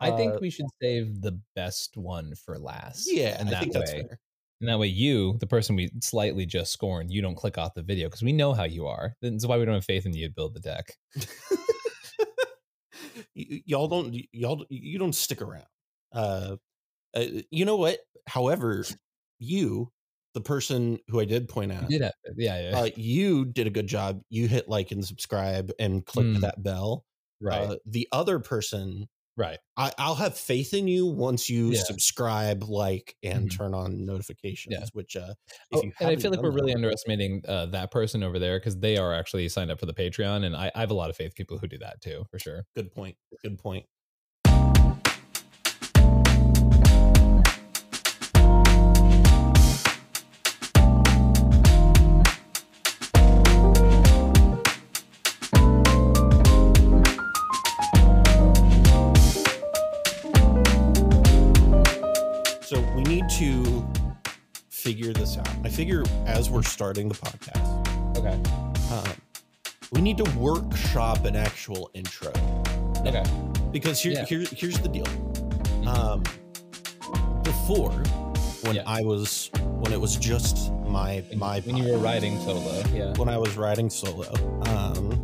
I think Uh, we should save the best one for last. Yeah, and I that way, and that way, you, the person we slightly just scorned, you don't click off the video because we know how you are. That's why we don't have faith in you to build the deck. Y- y'all don't y'all you don't stick around. Uh, uh, you know what? However, you, the person who I did point out, did yeah, yeah, uh, you did a good job. You hit like and subscribe and click Mm. that bell. right, Uh, the other person, right. I, I'll have faith in you once you Yeah. subscribe, like, and Mhm. turn on notifications. Yeah. Which, uh, if Oh, you and I feel like we're that really underestimating uh, that person over there because they are actually signed up for the Patreon, and I, I have a lot of faith people who do that too, for sure. Good point. Good point. Figure as we're starting the podcast, Okay. um, we need to workshop an actual intro Okay. because here, Yeah. here here's the deal. Um, before, when Yeah. I was when it was just my When, my when you were riding solo, yeah. when I was riding solo, um,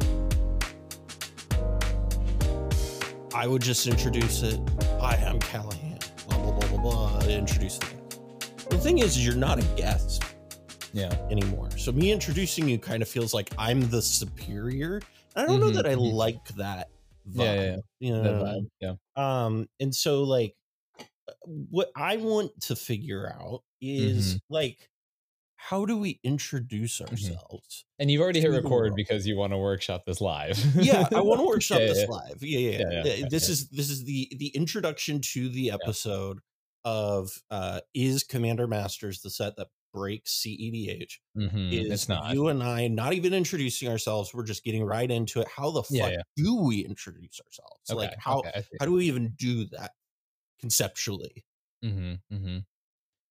I would just introduce it. Hi, I'm Callahan. Blah blah blah blah blah. Introduce the guest. The thing is, you're not a guest Yeah. anymore. So me introducing you kind of feels like I'm the superior. I don't know Mhm, that I mhm. like that vibe. Yeah, yeah, yeah. You know, vibe. Yeah. Um, and so like uh, what I want to figure out is Mm-hmm. like how do we introduce ourselves? And you've already hit record because you want to workshop this live. Yeah, I want to workshop Yeah, this yeah. live. Yeah, yeah. Yeah, this is this is the the introduction to the episode of uh is Commander Masters the set that breaks CEDH? Mhm, Is It's not. you and I not even introducing ourselves? We're just getting right into it. How the fuck Yeah, yeah. do we introduce ourselves? Okay, like how okay, how do we even do that conceptually? Mm-hmm, mm-hmm.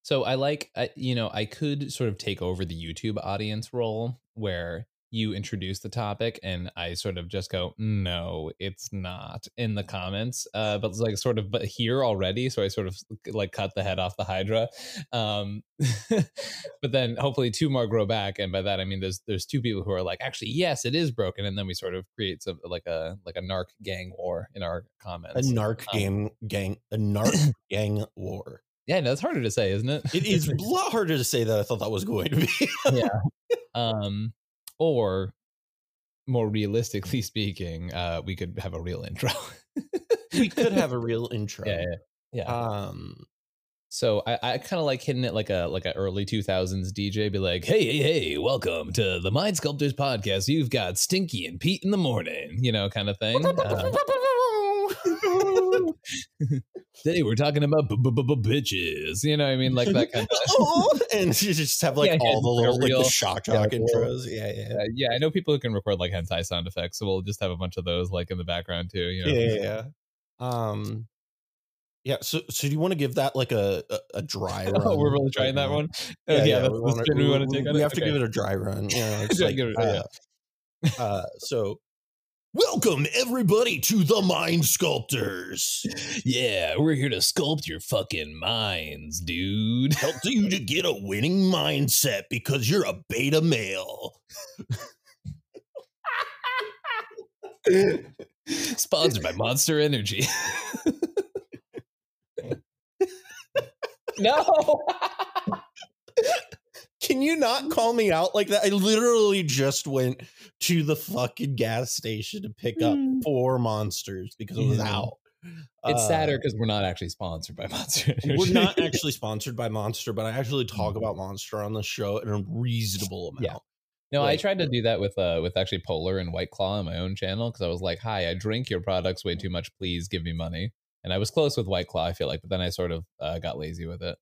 So I like, I, you know, I could sort of take over the YouTube audience role where you introduce the topic and I sort of just go, no, it's not in the comments. Uh, but like sort of, but here already. So I sort of like cut the head off the Hydra. Um, but then hopefully two more grow back. And by that, I mean, there's, there's two people who are like, actually, yes, it is broken. And then we sort of create some like a, like a narc gang war in our comments. A narc Um, game gang a narc gang war. yeah, no, it's harder to say, isn't it? It is a lot harder to say that I thought that was going to be. yeah. Um, or more realistically speaking, uh, we could have a real intro. we could have a real intro. yeah, yeah. yeah. Um so I, I kind of like hitting it like a like a early two thousands DJ, be like, hey, hey, hey, welcome to the Mind Sculptors podcast. You've got Stinky and Pete in the morning, you know, kind of thing. Uh, today we're talking about bitches, you know, what I mean, like that kind of. oh, and you just have like Yeah, yeah, all the like little like real- the shock jock real- intros. Yeah, yeah. Uh, yeah, I know people who can record like hentai sound effects, so we'll just have a bunch of those like in the background too. You know, Yeah, yeah, yeah. Um yeah, so so do you want to give that like a a, a dry run? Oh, we're really trying that one. Oh, Yeah, yeah, that's we the wanna- we, want to take we it. have to Okay. give it a dry run. You know, it's Yeah, like, it- uh, uh, so welcome everybody to the Mind Sculptors. Yeah, we're here to sculpt your fucking minds, dude. Help you to get a winning mindset because you're a beta male. Sponsored by Monster Energy. no. Can you not call me out like that? I literally just went to the fucking gas station to pick up Mm. four monsters because it was Yeah. out. It's Uh, sadder because we're not actually sponsored by Monster Energy. We're not actually sponsored by Monster, but I actually talk Mm. about Monster on the show in a reasonable amount. Yeah. No, I tried to do that with uh with actually Polar and White Claw on my own channel because I was like, "Hi, I drink your products way too much. Please give me money." And I was close with White Claw, I feel like, but then I sort of uh, got lazy with it.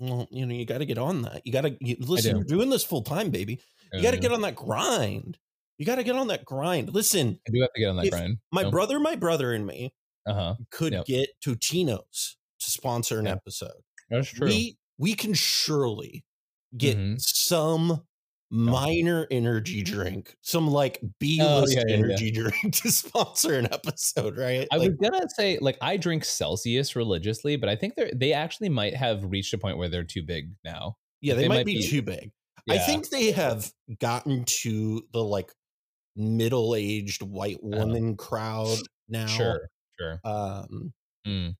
Well, you know, you got to get on that. You got to listen. do. You're doing this full time, baby. You got to get on that grind. You got to get on that grind. Listen, I do have to get on that grind. my brother, my brother, and me Uh huh. could Yep. get Totino's to sponsor an Yeah. episode. That's true. We we can surely get Mhm. some minor energy drink, some like B Oh, yeah, yeah, yeah. energy drink to sponsor an episode, right? I Like, was gonna say like I drink Celsius religiously, but I think they're they actually might have reached a point where they're too big now. yeah, they, they might, might be, be- too big. I think they have gotten to the like middle aged white woman crowd now. sure, sure. Um, Mm.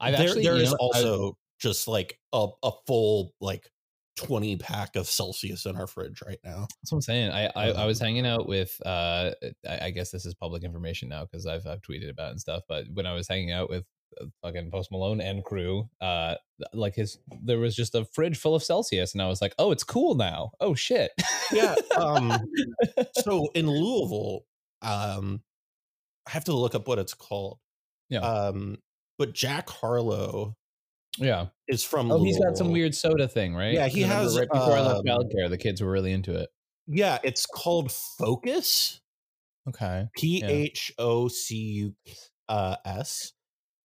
I've there, actually there is know, I- also just like a, a full like 20 pack of Celsius in our fridge right now. That's what I'm saying. I I, I was Um, hanging out with uh I, I guess this is public information now because I've I've tweeted about it and stuff. But when I was hanging out with uh, fucking Post Malone and crew, uh, like his there was just a fridge full of Celsius, and I was like, oh, it's cool now. Oh shit. Yeah. Um, so in Louisville, um, I have to look up what it's called. Yeah. Um, but Jack Harlow yeah. is from. Oh, he's got some weird soda thing, right? Yeah, he has, Right before I left um, childcare, the kids were really into it. Yeah, it's called Phocus. Okay. P H O C U uh,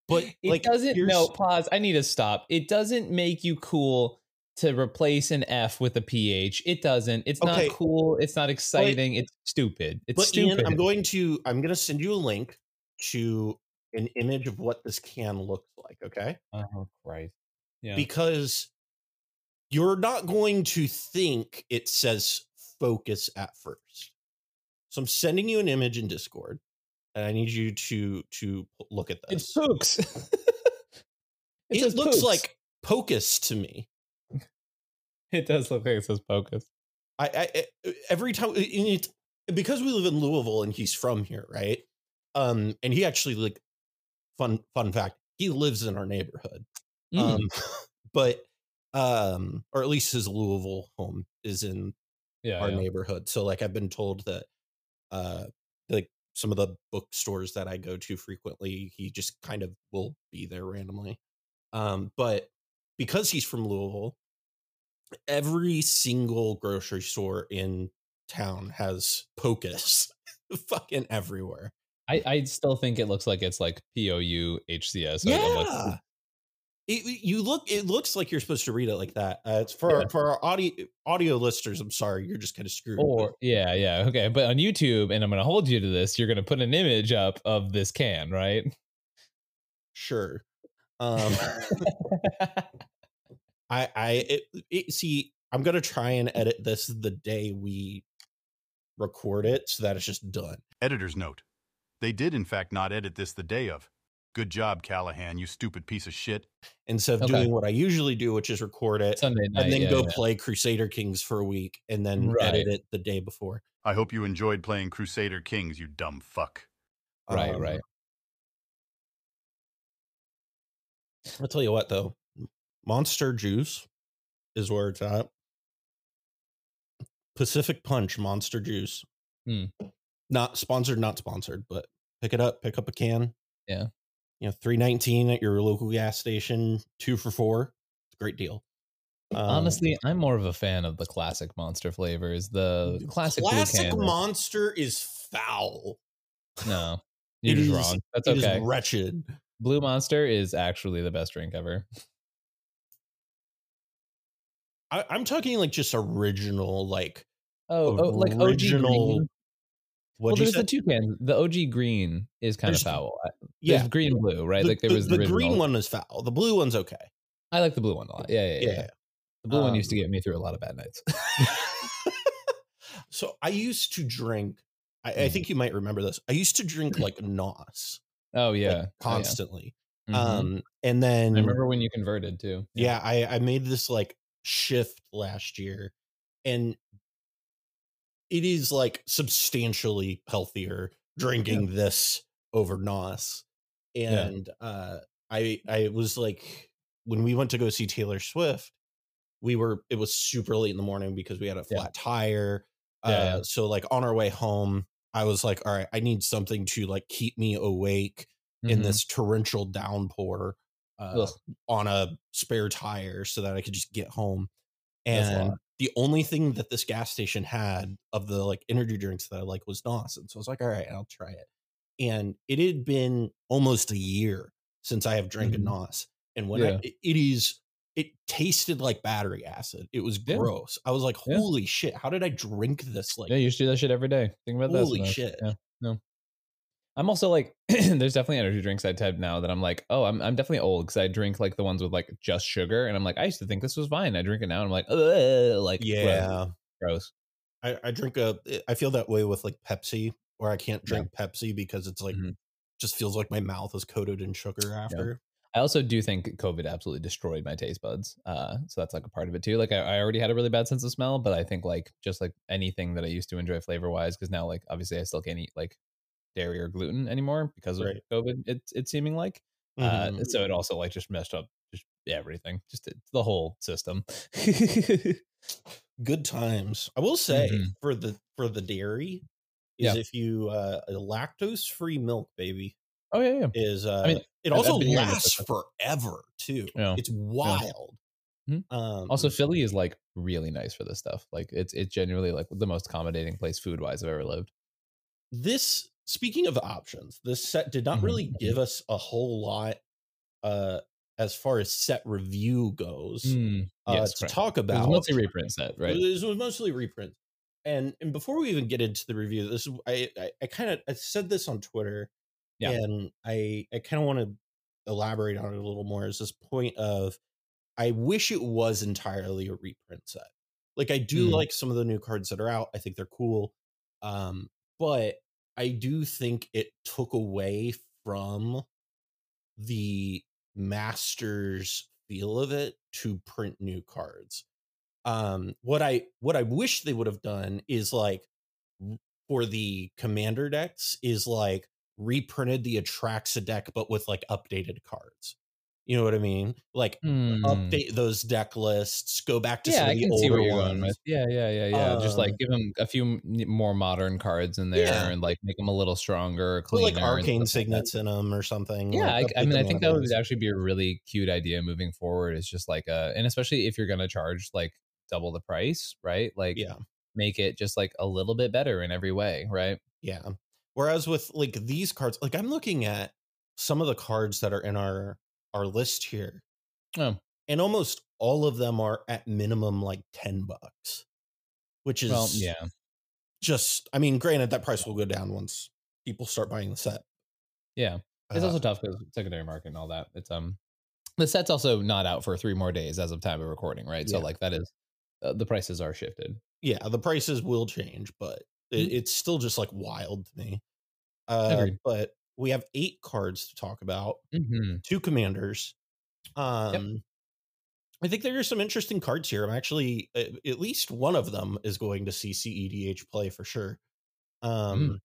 But It like, doesn't. No, pause. I need to stop. It doesn't make you cool to replace an F with a PH. It doesn't. It's Okay. not cool. It's not exciting. it's stupid. It's But stupid. Ian, I'm going to I'm going to send you a link to an image of what this can look like. Okay. oh Christ. Yeah. because you're not going to think it says focus at first. So I'm sending you an image in Discord, and I need you to to look at this. It pooks. it says looks pooks. like pocus to me. it does look like it says pocus. I, I I- every time it, because we live in Louisville and he's from here, right? Um, and he actually like fun fun fact, he lives in our neighborhood. Mm. Um, but um, or at least his Louisville home is in yeah. our yeah. neighborhood. So like I've been told that uh like some of the bookstores that I go to frequently, he just kind of will be there randomly. Um but because he's from Louisville, every single grocery store in town has Pocus fucking everywhere. I, I still think it looks like it's like P O U H C S. I'm like, Yeah. It, you look it looks like you're supposed to read it like that. Uh, it's for Yeah. for our audio audio listeners. I'm sorry, you're just kind of screwed. Or yeah, yeah, okay. But on YouTube, and I'm gonna hold you to this, you're gonna put an image up of this can, right? sure. Um I I it, it, see. I'm gonna try and edit this the day we record it, so that it's just done. Editor's note. They did, in fact, not edit this the day of. Good job, Callahan, you stupid piece of shit. Instead of Okay. doing what I usually do, which is record it Sunday night. and then yeah, go yeah. play Crusader Kings for a week, and then Right. edit it the day before. I hope you enjoyed playing Crusader Kings, you dumb fuck. Right, Um, right. I'll tell you what, though, Monster Juice is where it's at. Pacific Punch Monster Juice. Hmm. Not sponsored, not sponsored, but pick it up, pick up a can. Yeah. You know, three nineteen at your local gas station, two for four. It's a great deal. Um, Honestly, I'm more of a fan of the classic monster flavors. The classic, classic monster is foul. no, It you're just is- wrong. That's okay. wretched. Blue Monster is actually the best drink ever. I, I'm talking like just original, like Oh, oh like Original-. What well, there's the two cans. The OG green is kind There's- of foul. Yeah, There's green and blue, right? the, like there the- was the, the, green one is foul. The blue one's okay. I like the blue one a lot. Yeah, yeah, yeah. Yeah. The blue one used to Um, get me through a lot of bad nights. so I used to drink. I, I Mm. think you might remember this. I used to drink like Nos oh like, yeah, Oh, yeah. constantly. Mhm. Um, and then I remember when you converted too. yeah, I, I made this like shift last year, and it is like substantially healthier drinking this over Nos. Yeah. And uh, I I was like when we went to go see Taylor Swift, we were it was super late in the morning because we had a Yeah. flat tire. Uh, Yeah, yeah. So like on our way home, I was like, all right, I need something to like keep me awake in Mhm. this torrential downpour uh, on a spare tire so that I could just get home. And. The only thing that this gas station had of the like energy drinks that I like was Nos. And so I was like, all right, I'll try it. And it had been almost a year since I have drank Mhm. a Nos. And when Yeah. I, it is it tasted like battery acid. It was Yeah. gross. I was like, Yeah. holy shit, how did I drink this? Like yeah, you used to do that shit every day. Think about that. Holy shit. Yeah, no. I'm also like, there's definitely energy drinks I type now that I'm like, oh, I'm I'm definitely old because I drink like the ones with like just sugar, and I'm like, I used to think this was fine. I drink it now, and I'm like, Ugh, like, yeah. gross. I, I drink a I feel that way with like Pepsi, where I can't drink Pepsi because it's like Mhm. just feels like my mouth is coated in sugar after. I also do think COVID absolutely destroyed my taste buds. Uh, so that's like a part of it too. Like I, I already had a really bad sense of smell, but I think like just like anything that I used to enjoy flavor wise, because now like obviously I still can't eat like dairy or gluten anymore because of Right. COVID. It's it's seeming like. Uh, Mhm. so it also like just messed up just everything, just the whole system. Good times. I will say Mhm. for the for the dairy is Yeah. if you uh lactose free milk, baby, oh yeah, yeah. is uh mean, it I've- also I've lasts forever too. Yeah. It's wild. Mhm. Um Also, Philly is like really nice for this stuff. Like it's it's genuinely like the most accommodating place food wise I've ever lived. this speaking of options this set did not really mhm. give us a whole lot uh as far as set review goes Mm, uh to correct. talk about. It was mostly reprint set, right? this was mostly reprint and and before we even get into the review this is i i, I kind of i said this on twitter Yeah. and i i kind of want to elaborate on it a little more is this point of i wish it was entirely a reprint set like i do Mm. like some of the new cards that are out i think they're cool um but i do think it took away from the master's feel of it to print new cards. Um what i what i wish they would have done is like for the commander decks is like reprinted the atraxa deck but with like updated cards you know what i mean like Hmm. update those deck lists go back to yeah, some I of the can see older where you're ones going with. Yeah, yeah, yeah, yeah. Just like Um, give them a few more modern cards in there Yeah. and like make them a little stronger, cleaner. like arcane stuff like signets in them or something Yeah, I, like, I update mean, I think that would actually be a really cute idea moving forward. It's just like uh and especially if you're gonna charge like double the price, right? Like yeah make it just like a little bit better in every way, right? Yeah. Whereas with like these cards, like I'm looking at some of the cards that are in our our list here, Oh, and almost all of them are at minimum like 10 bucks. Which is well, yeah, just I mean, granted that price will go down once people start buying the set. yeah. It's Uh, also tough because secondary market and all that. It's um, the set's also not out for three more days as of time of recording, right? So Yeah. like that is uh, the prices are shifted. yeah, the prices will change, but it, Mhm. it's still just like wild to me. Uh, Agreed. but we have eight cards to talk about. Mm-hmm. two commanders. Um, I think there are some interesting cards here. I'm actually at least one of them is going to see CEDH play for sure. Um,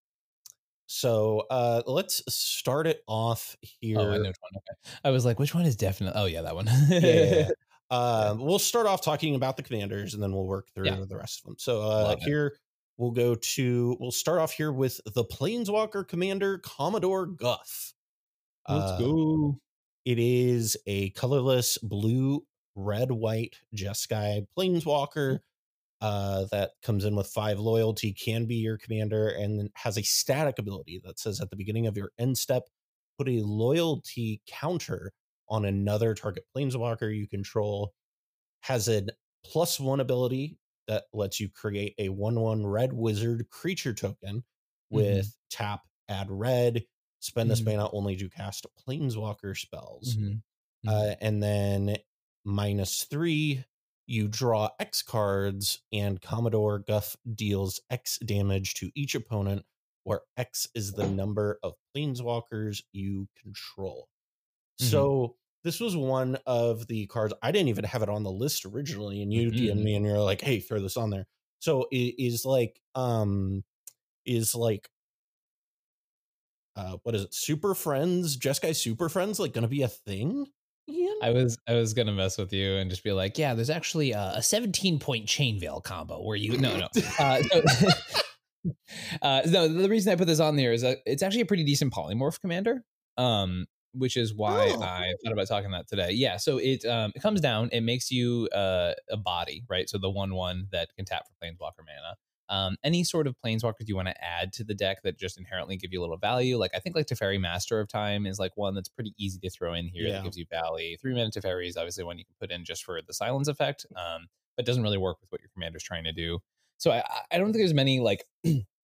so uh, let's start it off here. Oh, I know which one. Okay, I was like, which one is definite? Oh, yeah, that one. yeah, yeah, yeah. Um, we'll start off talking about the commanders and then we'll work through the rest of them. So uh, here we'll go to we'll start off here with the Planeswalker Commander Commodore Guff. Let's Uh, go. It is a colorless blue, red, white Jeskai planeswalker uh, that comes in with five loyalty, can be your commander, and has a static ability that says at the beginning of your end step, put a loyalty counter on another target planeswalker you control. Has a plus one ability that lets you create a one one red wizard creature token with tap, add red, spend this Mhm. mana only to cast planeswalker spells. Mhm. Mhm. Uh, and then minus three, you draw X cards, and Commodore Guff deals X damage to each opponent, where X is the number of planeswalkers you control. Mhm. So this was one of the cards I didn't even have it on the list originally, and you Mhm. DM me and you're like, "Hey, throw this on there." So it is like, um, is like uh what is it super friends jeskai super friends like gonna be a thing Ian? I was I was gonna mess with you and just be like, yeah, there's actually a, a 17 point chain veil combo where you no no. Uh, so, uh, no, the reason I put this on there is that it's actually a pretty decent polymorph commander. Um, which is why Oh. I thought about talking that today. Yeah, so it um it comes down, it makes you uh a body, right? So the one one that can tap for planeswalker mana. Um, any sort of planeswalkers you want to add to the deck that just inherently give you a little value, like I think like Teferi Master of Time is like one that's pretty easy to throw in here Yeah. that gives you value. Three mana Teferi is obviously one you can put in just for the silence effect, um, but doesn't really work with what your commander's trying to do. So I, I don't think there's many like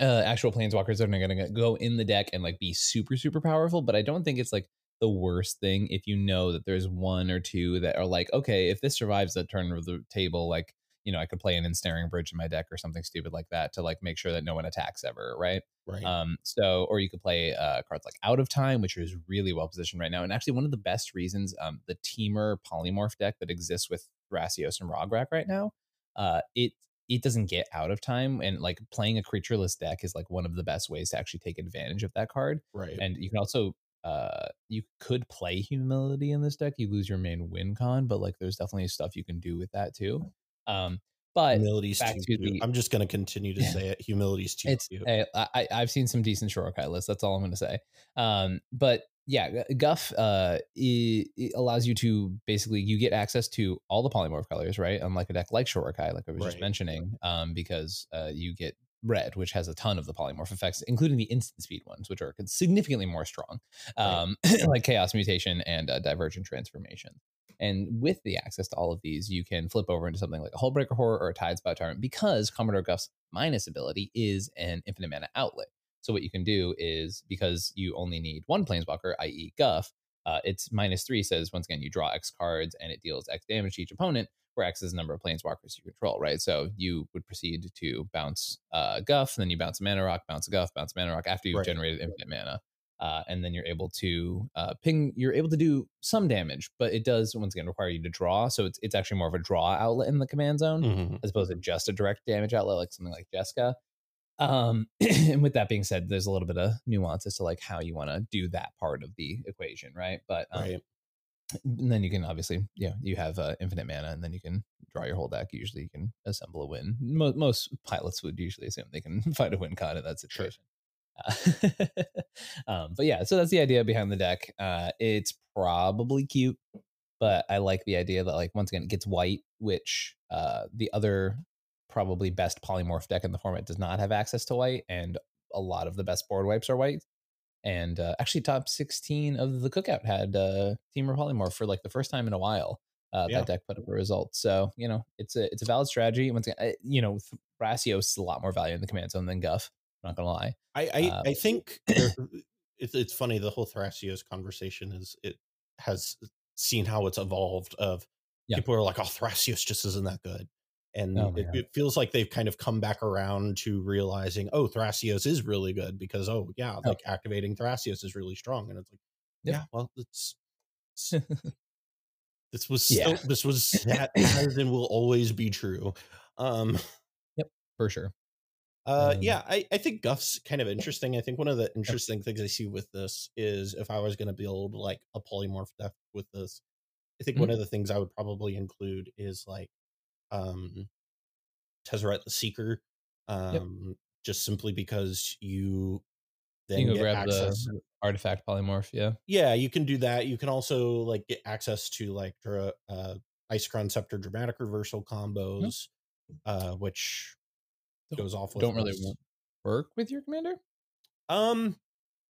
uh, actual planeswalkers that are going to go in the deck and like be super super powerful. But I don't think it's like the worst thing if you know that there's one or two that are like, okay, if this survives the turn of the table, like you know, I could play an ensnaring bridge in my deck or something stupid like that to like make sure that no one attacks ever, right? Right. Um, so or you could play uh, cards like Out of Time, which is really well positioned right now, and actually one of the best reasons um, the Teamer polymorph deck that exists with Thrasios and Rograkh right now, uh, it it doesn't get out of time, and like playing a creatureless deck is like one of the best ways to actually take advantage of that card. right. And you can also uh you could play humility in this deck. You lose your main win con, but like there's definitely stuff you can do with that too. Um, but Humility's back to the- I'm just going to continue to Yeah. say it. Humility's too it's cute. I, I I've seen some decent Shorikai lists. That's all I'm going to say. Um, but yeah, Guff uh it, it allows you to basically you get access to all the polymorph colors, right? Unlike a deck like Shorikai, like I was just mentioning, um, because uh you get red, which has a ton of the polymorph effects, including the instant speed ones, which are significantly more strong, Right. um, like Chaos Mutation and uh, Divergent Transformation. And with the access to all of these, you can flip over into something like a Hullbreaker Horror or a Tidespout Tyrant because Commodore Guff's minus ability is an infinite mana outlet. So what you can do is because you only need one planeswalker, i.e. Guff, uh, it's minus three says once again you draw X cards and it deals X damage to each opponent, where X is the number of planeswalkers you control, right? So you would proceed to bounce uh, Guff, then you bounce a mana rock, bounce a Guff, bounce a mana rock after you've Right. generated infinite mana. Uh, and then you're able to uh, ping. You're able to do some damage, but it does once again require you to draw. So it's it's actually more of a draw outlet in the command zone Mhm. as opposed to just a direct damage outlet like something like Jessica. Um, and with that being said, there's a little bit of nuance as to like how you want to do that part of the equation, right? But um, Right. and then you can obviously, yeah, you have uh, infinite mana, and then you can draw your whole deck. Usually, you can assemble a win. Mo- most pilots would usually assume they can fight a win con in that situation. Uh, um, but yeah, so that's the idea behind the deck. Uh, it's probably cute, but I like the idea that like once again it gets white, which uh, the other probably best polymorph deck in the format does not have access to white, and a lot of the best board wipes are white. And uh, actually, top 16 of the cookout had uh, Teamer Polymorph for like the first time in a while. Uh, Yeah. That deck put up a result. So, you know, it's a it's a valid strategy. Once again, I- you know, Thrasios is a lot more value in the command zone than Guff. I'm not going to lie. I I, Uh, I think it's it's funny the whole Thrasios conversation is it has seen how it's evolved. Of Yeah. people are like, oh, Thrasios just isn't that good, and Oh it, it feels like they've kind of come back around to realizing, oh, Thrasios is really good because oh yeah, Oh. like activating Thrasios is really strong, and it's like, Yep. yeah, well, it's. it's- This was so, Yeah. this was that has and will always be true. Um, yep For sure. uh, Um, yeah, I, I think Guff's kind of interesting. I think one of the interesting things I see with this is if I was going to build like a polymorph deck with this, I think Mhm. one of the things I would probably include is like um Tezzeret the Seeker. Um just simply because you then You can get grab access. the artifact polymorph. Yeah. Yeah, you can do that. You can also like get access to like dra- uh Isochron Scepter dramatic reversal combos, uh, which goes off with Don't really work with your commander. Um,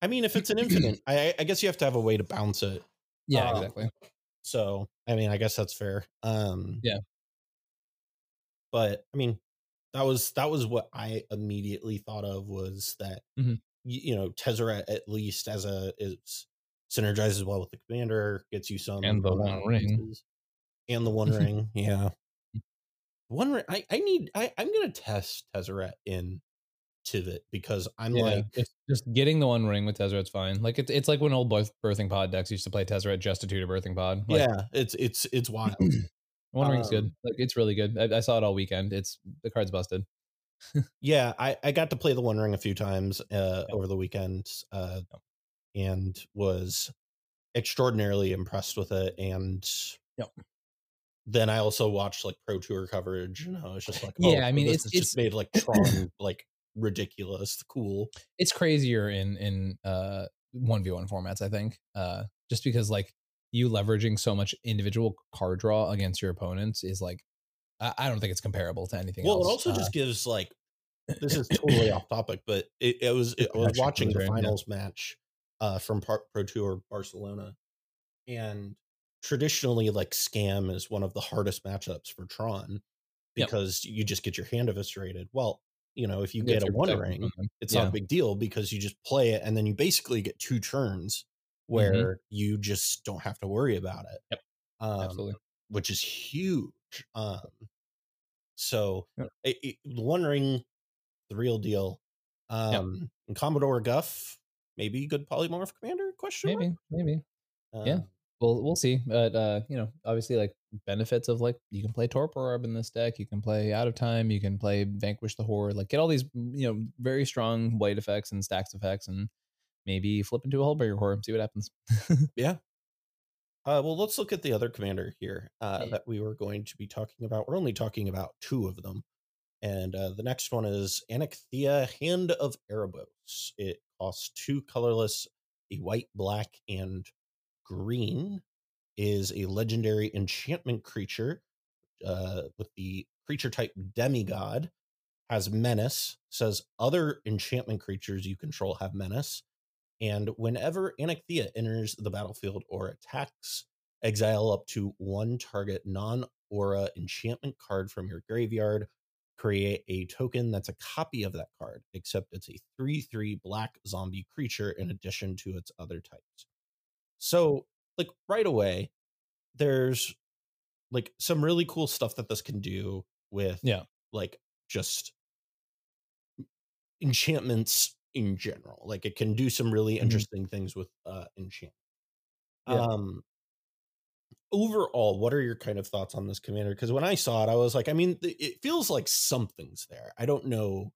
I mean, if it's an infinite, I, I guess you have to have a way to bounce it. Yeah, Um, exactly. So, I mean, I guess that's fair. Um, Yeah. But I mean, that was that was what I immediately thought of was that Mhm. you, you know Tezzeret at least as a is synergizes well with the commander, gets you some And the One Ring. and the one ring. Yeah, one ring. I I need. I I'm gonna test Tezzeret in Tivit because I'm yeah, like just, just getting the one ring with Tezzeret's fine. Like it's it's like when old birth, birthing pod decks used to play Tezzeret just to tutor birthing pod. Like, yeah, it's it's it's wild. one ring's good. um, Like it's really good. I, I saw it all weekend. It's the card's busted. Yeah, I, I got to play the One Ring a few times uh, over the weekend, uh, and was extraordinarily impressed with it. And Yep. then I also watched like pro tour coverage, and I was just like, Yeah, oh, I mean, it's- it's- just made like Tron like ridiculous, cool. It's crazier in in uh one v one formats. I think uh just because like you leveraging so much individual card draw against your opponents is like I, I don't think it's comparable to anything Well, else. it also Uh, just gives like this is totally off topic, but it, it was it, I was watching the right, yeah. finals match uh, from Par- Pro Tour Barcelona, and traditionally, like Scam is one of the hardest matchups for Tron Yep. because you just get your hand eviscerated. Well, you know, if you get a one ring, it's Yeah. not a big deal because you just play it and then you basically get two turns where you just don't have to worry about it. Yep. Um, Absolutely. which is huge. Um, so Yep. it, it, the One Ring, the real deal. Um, and Commodore Guff, maybe good polymorph commander? Question mark? Maybe, maybe. yeah. Um, We'll we'll see. But uh, you know, obviously like benefits of like you can play Torpor Orb in this deck, you can play Out of Time, you can play Vanquish the Horde, like get all these you know very strong white effects and stacks effects and maybe flip into a Hullbreaker Horror, see what happens. Yeah. Uh, well, let's look at the other commander here uh, Yeah. that we were going to be talking about. We're only talking about two of them. And uh, the next one is Anikthea, Hand of Erebos. It costs two colorless, a white, black, and green. Is a legendary enchantment creature uh, with the creature type demigod. Has menace. Says other enchantment creatures you control have menace. And whenever Anikthea enters the battlefield or attacks, exile up to one target non aura enchantment card from your graveyard. Create a token that's a copy of that card, except it's a 3 3 black zombie creature in addition to its other types. So, like, right away, there's like some really cool stuff that this can do with, Yeah. like, just enchantments in general. Like it can do some really Mhm. interesting things with uh enchant. Yeah. Um overall, what are your kind of thoughts on this commander? Because when I saw it, I was like, I mean, it feels like something's there. I don't know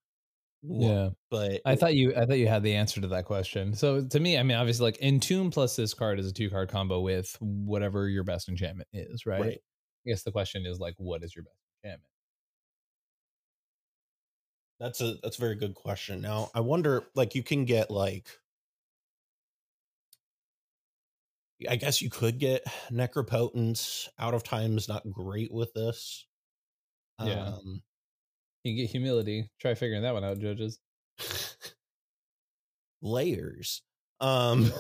what, Yeah. but I thought you I thought you had the answer to that question. So to me, I mean, obviously, like Entomb plus this card is a two card combo with whatever your best enchantment is, right? right. I guess the question is like, what is your best enchantment? That's a that's a very good question. Now I wonder, like, you can get like I guess you could get necropotence. Out of time is not great with this. Yeah. Um You can get humility. Try figuring that one out, judges. layers. Um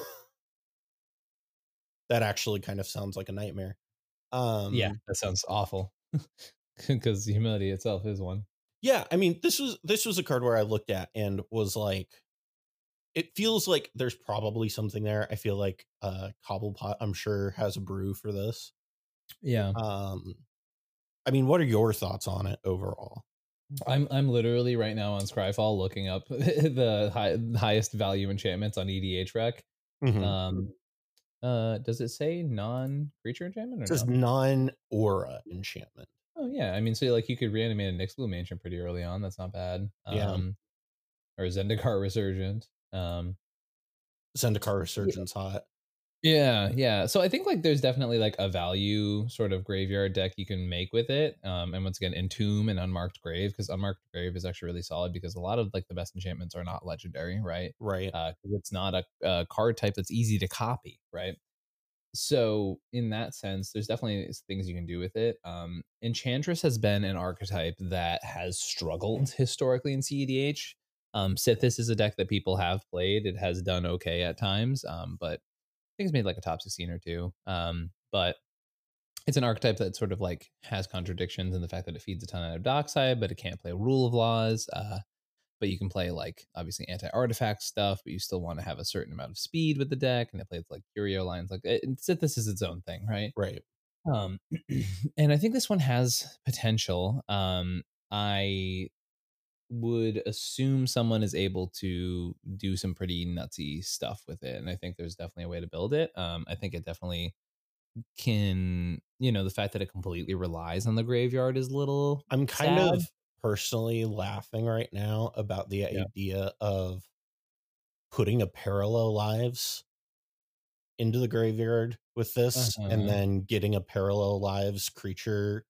that actually kind of sounds like a nightmare. Um yeah, that sounds awful. Because humility itself is one. Yeah, I mean, this was this was a card where I looked at and was like it feels like there's probably something there. I feel like uh Cobblepott I'm sure has a brew for this. Yeah. Um I mean, what are your thoughts on it overall? I'm I'm literally right now on Scryfall looking up the high, highest value enchantments on EDH rec. Mhm. Um uh does it say non creature enchantment or it says no? non-aura enchantment. Oh yeah, I mean, so like you could reanimate a Nyx Blue Mansion pretty early on. That's not bad. Yeah. Um, or Zendikar Resurgent. Um, Zendikar Resurgence hot. yeah, yeah. So I think like there's definitely like a value sort of graveyard deck you can make with it. Um, and once again, Entomb and Unmarked Grave because Unmarked Grave is actually really solid because a lot of like the best enchantments are not legendary, right? Right. because it's not a, a card type that's easy to copy, right? So in that sense, there's definitely things you can do with it. Um, Enchantress has been an archetype that has struggled historically in CEDH. Um, Sythis is a deck that people have played. It has done okay at times, um, but I think it's made like a top 16 or two. Um, but it's an archetype that sort of like has contradictions in the fact that it feeds a ton out of Dockside, but it can't play Rule of Laws. Uh, but you can play like obviously anti-artifact stuff, but you still want to have a certain amount of speed with the deck, and it plays like curio lines. Like it, this is its own thing, right? Right. Um, and I think this one has potential. Um, I would assume someone is able to do some pretty nutsy stuff with it, and I think there's definitely a way to build it. Um, I think it definitely can. You know, the fact that it completely relies on the graveyard is a little I'm kind sad. of personally laughing right now about the Yeah. idea of putting a parallel lives into the graveyard with this Uh-huh. and then getting a parallel lives creature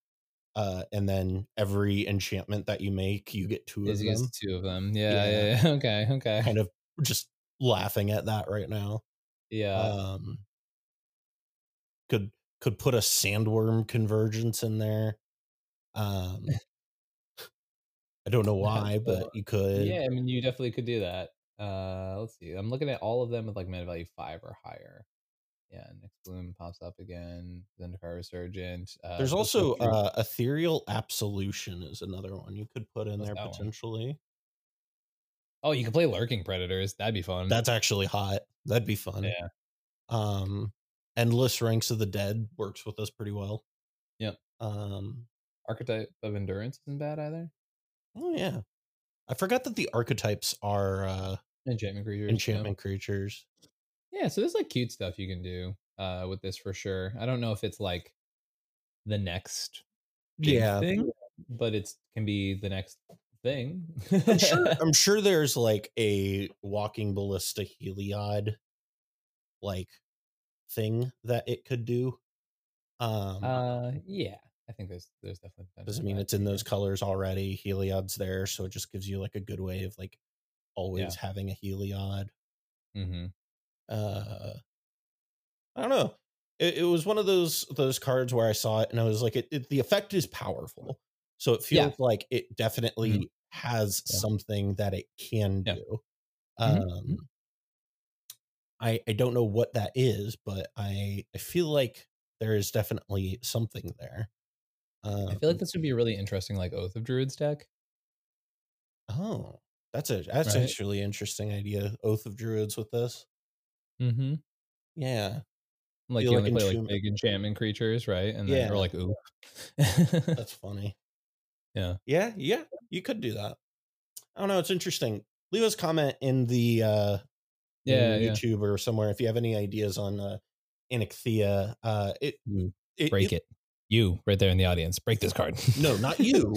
uh and then every enchantment that you make you get two of them two of them. Yeah, Yeah. yeah, yeah. Okay, okay. kind of just laughing at that right now Yeah. um could could put a sandworm convergence in there um I don't know why, but you could. Yeah, I mean, you definitely could do that. Uh, let's see. I'm looking at all of them with like mana value five or higher. Yeah, Nyxbloom pops up again. Zendikar Resurgent. Uh, There's also uh, Ethereal Absolution is another one you could put in What's there that one? potentially. oh, you can play Lurking Predators. That'd be fun. That's actually hot. That'd be fun. yeah. Um, Endless Ranks of the Dead works with us pretty well. Yep. Um, Archetype of Endurance isn't bad either. Oh yeah, I forgot that the archetypes are uh, Enchantment creatures. yeah. enchantment creatures. Yeah, so there's like cute stuff you can do uh with this for sure. I don't know if it's like the next Yeah, thing, but it can be the next thing. I'm sure. I'm sure there's like a walking ballista Heliod like thing that it could do. Um, uh yeah, I think there's there's definitely doesn't mean it's in those colors already. Heliod's there, so it just gives you like a good way of like always having a Heliod. Mhm. Uh, I don't know. It, it was one of those those cards where I saw it and I was like, it, it the effect is powerful, so it Yeah. feels like it definitely Mhm. has Yeah. something that it can Yeah. do. Mhm. Um, I I don't know what that is, but I I feel like there is definitely something there. Um, I feel like this would be a really interesting like Oath of Druids deck. oh, that's a that's Right. actually interesting idea. Oath of Druids with this, Mm-hmm. yeah, Like Feel you like only play like big enchantment creatures, right? And then Yeah. or like ooh. that's funny. yeah. Yeah, yeah, you could do that. I don't know. It's interesting. Leave us a comment in the uh Yeah, yeah. YouTube or somewhere if you have any ideas on uh Anikthea. Uh it, You it Break it. You right there in the audience. Break this card. No, not you.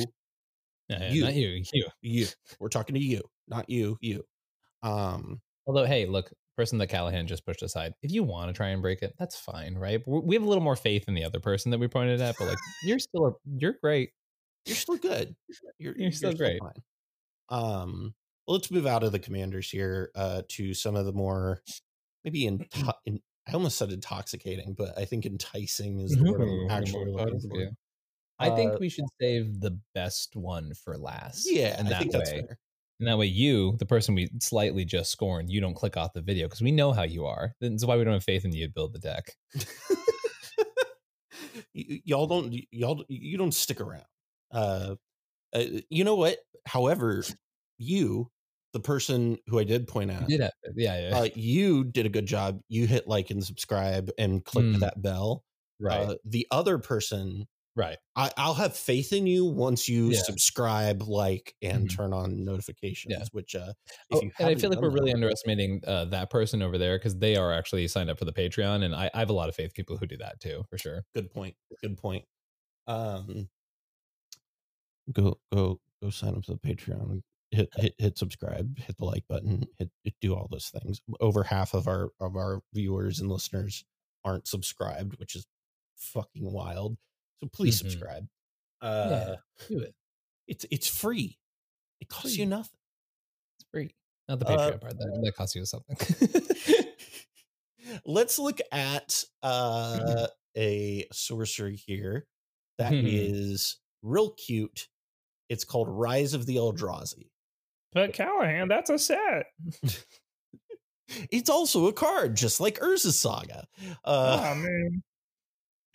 Yeah, yeah, You. Not you. You. you. We're talking to you, not you, you. Um Although, hey, look, person that Callahan just pushed aside. If you want to try and break it, that's fine, right? We we have a little more faith in the other person that we pointed at, but like, you're still a, you're great. you're still good. You're, You're still great. fine. Um well, let's move out of the commanders here uh to some of the more maybe in, in I almost said intoxicating, but I think enticing is the word I'm actually looking for. I Uh, think we should save the best one for last. Yeah, and that way, and that way, you, the person we slightly just scorned, you don't click off the video because we know how you are. That's why we don't have faith in you to build the deck. Y- y'all don't y'all you don't stick around uh, uh you know what however you the person who i did point out did yeah, yeah, uh, you did a good job you hit like and subscribe and click Mm. that bell right, uh, the other person right. I, i'll have faith in you once you Yeah. subscribe like and Mhm. Turn on notifications which uh if Oh, you and I feel like we're that really underestimating uh, that person over there because they are actually signed up for the Patreon, and I, I have a lot of faith people who do that too, for sure. good point good point um go go go sign up to the patreon hit hit hit subscribe hit the like button hit, hit do all those things over half of our of our viewers and listeners aren't subscribed which is fucking wild so please Mhm. subscribe uh Do it. it's it's free it costs you nothing It's free. Not the Uh, Patreon part. That, that costs you something. let's look at uh a sorcery here that is Hmm. real cute it's called rise of the eldrazi but Callahan, that's a set. it's also a card just like urza's saga uh man.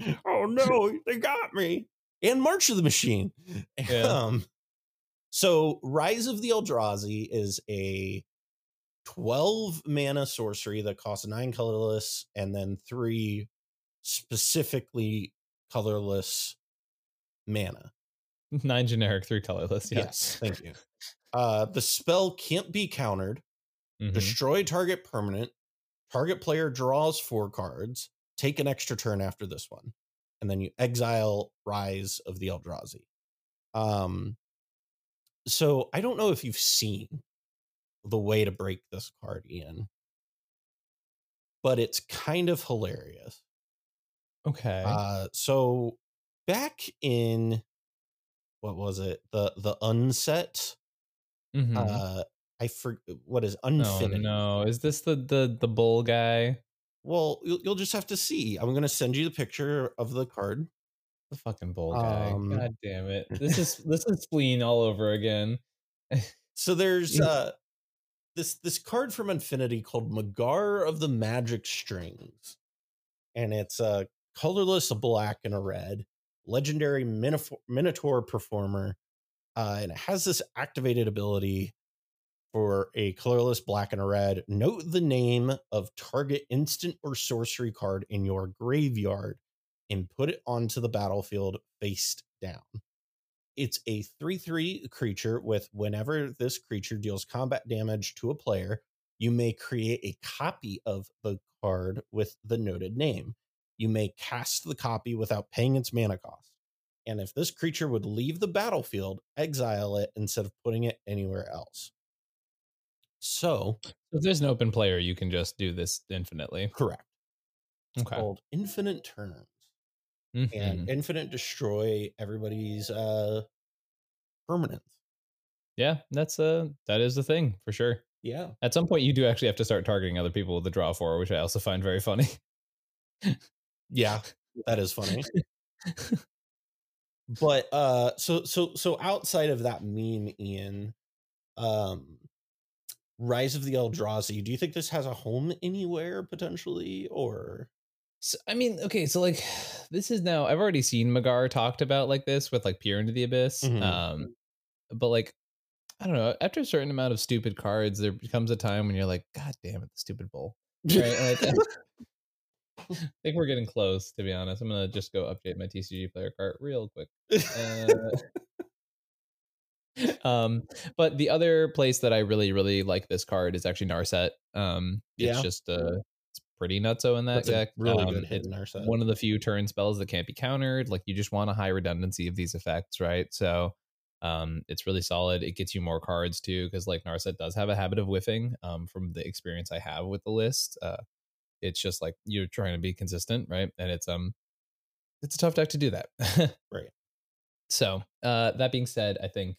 oh no they got me and march of the machine Yeah. um so rise of the eldrazi is a 12 mana sorcery that costs nine colorless and then three specifically colorless mana Nine generic, three colorless. Yeah. yes thank you uh the spell can't be countered. Mhm. destroy target permanent. Target player draws four cards. Take an extra turn after this one. And then you exile rise of the eldrazi. Um so i don't know if you've seen the way to break this card ian. But it's kind of hilarious. Okay. uh so back in what was it? The the unset Mhm. uh i for what is oh no! Is this the the the bull guy? Well, you'll, you'll just have to see. I'm going to send you the picture of the card. The fucking bull guy. Um, God damn it. This is this is spleen all over again. So there's uh this this card from Unfinity called Magar of the Magic Strings. And it's a colorless, a black, and a red. Legendary Minotaur, Minotaur performer. Uh, and it has this activated ability for a colorless black and a red. Note the name of target instant or sorcery card in your graveyard and put it onto the battlefield face down. It's a 3 3 creature with whenever this creature deals combat damage to a player, you may create a copy of the card with the noted name. You may cast the copy without paying its mana cost. And if this creature would leave the battlefield, exile it instead of putting it anywhere else. So, If there's an open player, you can just do this infinitely. correct. It's Okay. called Infinite Turns. Mhm. And Infinite Destroy everybody's uh permanence. yeah, that's uh that is the thing for sure. Yeah. At some point, you do actually have to start targeting other people with the draw four, which I also find very funny. Yeah. That is funny. but uh so so so outside of that meme ian um rise of the eldrazi do you think this has a home anywhere potentially or So, I mean, okay, so like this is now I've already seen Magar talked about like this with like Peer into the Abyss. Mhm. Um but like I don't know, after a certain amount of stupid cards, there becomes a time when you're like, God damn it, the stupid bull. Right? Like, I think we're getting close, to be honest. I'm gonna just go update my TCG player cart real quick. Uh, um, but the other place that I really, really like this card is actually Narset. Um, it's Yeah. just uh, it's pretty nutso in that that's deck. really Um, good hit it's in Narset one of the few turn spells that can't be countered. Like you just want a high redundancy of these effects, right? So um, it's really solid. It gets you more cards too, because like Narset does have a habit of whiffing. Um, from the experience I have with the list, uh, it's just like you're trying to be consistent, right? And it's um, it's a tough deck to do that. Right. So uh, that being said, I think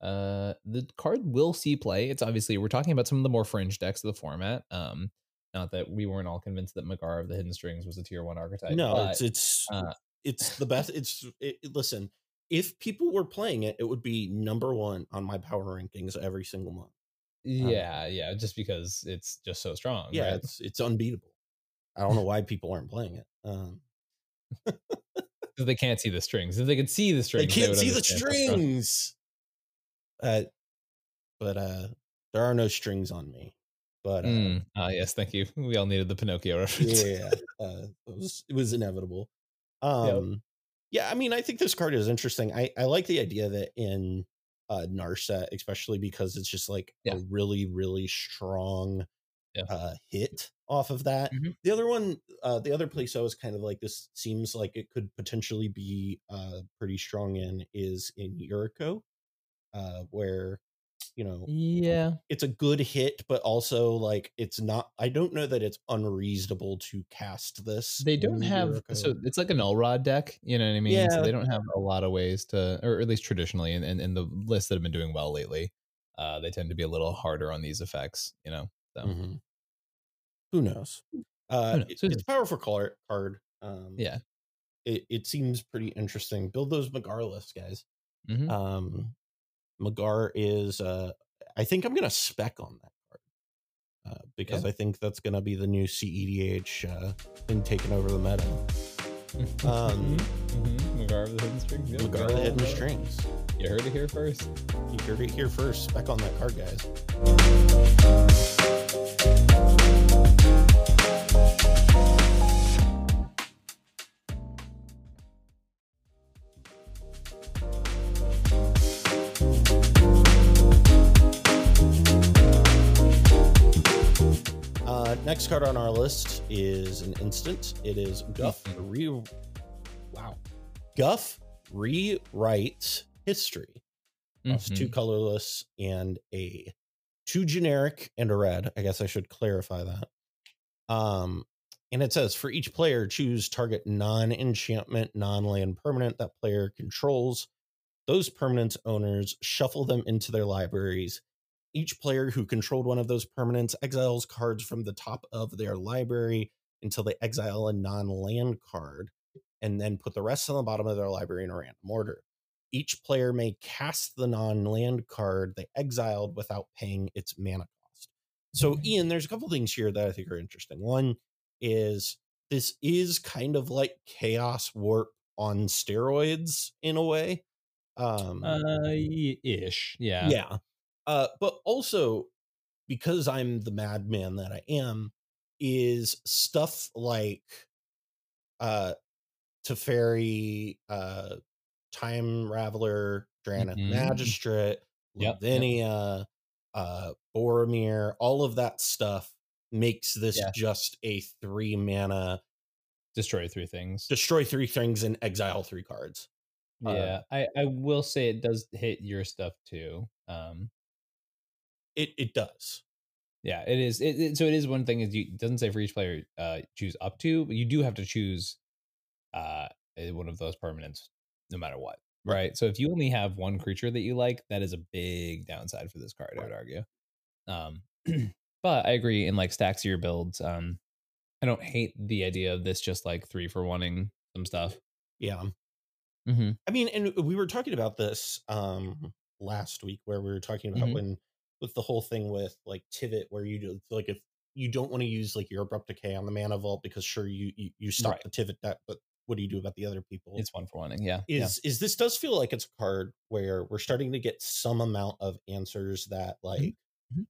uh, the card will see play. It's obviously we're talking about some of the more fringe decks of the format. Um, not that we weren't all convinced that Magar of the Hidden Strings was a tier one archetype. no but, it's it's uh, it's the best it's it, listen if people were playing it it would be number one on my power rankings every single month yeah, yeah, just because it's just so strong. yeah right? it's it's unbeatable i don't know why people aren't playing it um they can't see the strings. If they could see the strings, they can't would see the understand how strong- strings uh but uh there are no strings on me but uh, Mm, ah, yes, thank you. We all needed the Pinocchio reference. yeah uh, it was it was inevitable um yeah i mean i think this card is interesting i i like the idea that in uh narset especially because it's just like Yeah. a really really strong Yeah. uh hit off of that Mhm. the other one uh the other place i was kind of like this seems like it could potentially be uh pretty strong in is in Yuriko, uh where you know yeah, it's a good hit, but also like it's not. I don't know that it's unreasonable to cast this. they don't have Yuriko. so it's like an Elrod deck. You know what I mean? Yeah. So they don't have a lot of ways to, or at least traditionally, and in, in, the lists that have been doing well lately, uh, they tend to be a little harder on these effects. You know, so Mhm. Who knows? Uh, knows? it- it's a powerful card. Card. Um, yeah. it, it seems pretty interesting. Build those Magar lists, guys. Mhm. Um, Magar is. Uh, I think I'm gonna spec on that card uh, because Yeah. I think that's gonna be the new CEDH uh, thing taking over the meta. Um, Mhm. Magar of the Hidden Strings. yeah, Magar the hidden strings. You heard it here first. You heard it here first. Spec on that card, guys. Next card on our list is an instant. It is Guff re. Wow, Guff rewrites history. Costs two Mhm. colorless and a two generic and a red. I guess I should clarify that. Um, and it says for each player, choose target non-enchantment, non-land permanent that player controls. Those permanents owners shuffle them into their libraries. Each player who controlled one of those permanents exiles cards from the top of their library until they exile a non-land card. and then put the rest on the bottom of their library in a random order. Each player may cast the non land card they exiled without paying its mana cost. So, Ian, there's a couple things here that I think are interesting. One is this is kind of like Chaos Warp on steroids in a way. Um, uh, ish, yeah, yeah. Uh, but also because I'm the madman that I am, is stuff like uh Teferi, uh Time Raveler, Drannith Mhm. Magistrate, Yep, yep. Lavinia, uh Boromir, all of that stuff makes this Yeah. just a three mana destroy three things. destroy three things and exile three cards. uh, yeah, I I will say it does hit your stuff too. Um, It it does. yeah, it is. It, it- so it is one thing is you it doesn't say for each player uh choose up to, but you do have to choose uh eh, one of those permanents no matter what. Right. Right. So if you only have one creature that you like, that is a big downside for this card, I would argue. Um but I agree in like stacks of your builds. Um I don't hate the idea of this just like three for wanting some stuff. Yeah. Mm-hmm. I mean, and we were talking about this um last week where we were talking about Mhm. when with the whole thing with like Tivit where you do like if you don't want to use like your abrupt decay on the mana vault because sure you you, you stop Right. the Tivit deck, but what do you do about the other people? It's one for wanting. Yeah. yeah. is is this does feel like it's a card where we're starting to get some amount of answers that like Mhm.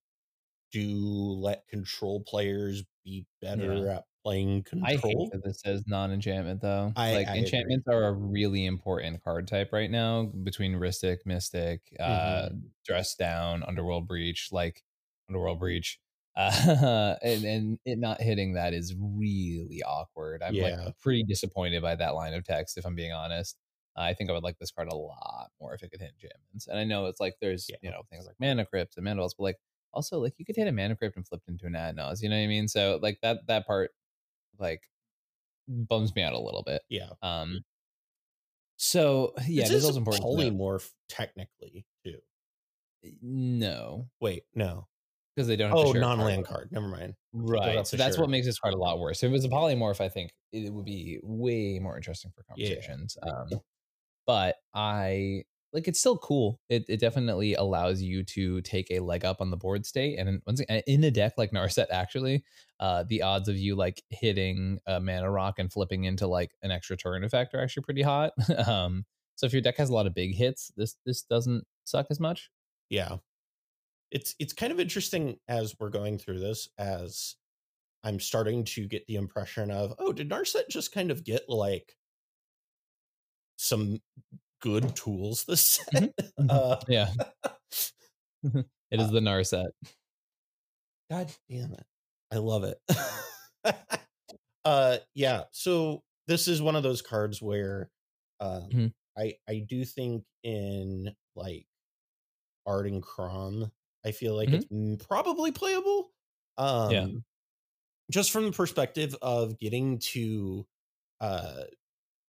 do let control players be better at playing I hate that this says non-enchantment though. I- like I agree. enchantments are a really important card type right now between Rhystic, Mystic, uh, Mm-hmm. Dress Down, Underworld Breach, like Underworld Breach. Uh, and and it not hitting that is really awkward. I'm Yeah. like pretty disappointed by that line of text. If I'm being honest, I think I would like this card a lot more if it could hit enchantments. And I know it's like there's Yeah. you know things like mana crypts and mana Vaults, but like also like you could hit a mana crypt and flip into an ad naus. You know what I mean? So like that that part like bums me out a little bit. Yeah. Um. So yeah, this is important. polymorph technically too. No, Wait, no. because they don't. Have Oh, non-land card. Never mind. Right. So that's share. what makes this card a lot worse. If it was a polymorph, I think it would be way more interesting for Yeah. conversations. Um, but I like it's still cool. It it definitely allows you to take a leg up on the board state, and in- once again, in a deck like Narset, actually, uh, the odds of you like hitting a mana rock and flipping into like an extra turn effect are actually pretty hot. um, so if your deck has a lot of big hits, this this doesn't suck as much. Yeah. It's it's kind of interesting as we're going through this as I'm starting to get the impression of, oh, did Narset just kind of get like some good tools this set? Uh, Yeah, it is the Narset. God damn it. I love it. uh yeah, so this is one of those cards where um Mhm. I I do think in like Art and Crom, I feel like Mhm. it's probably playable. Um Yeah. just from the perspective of getting to uh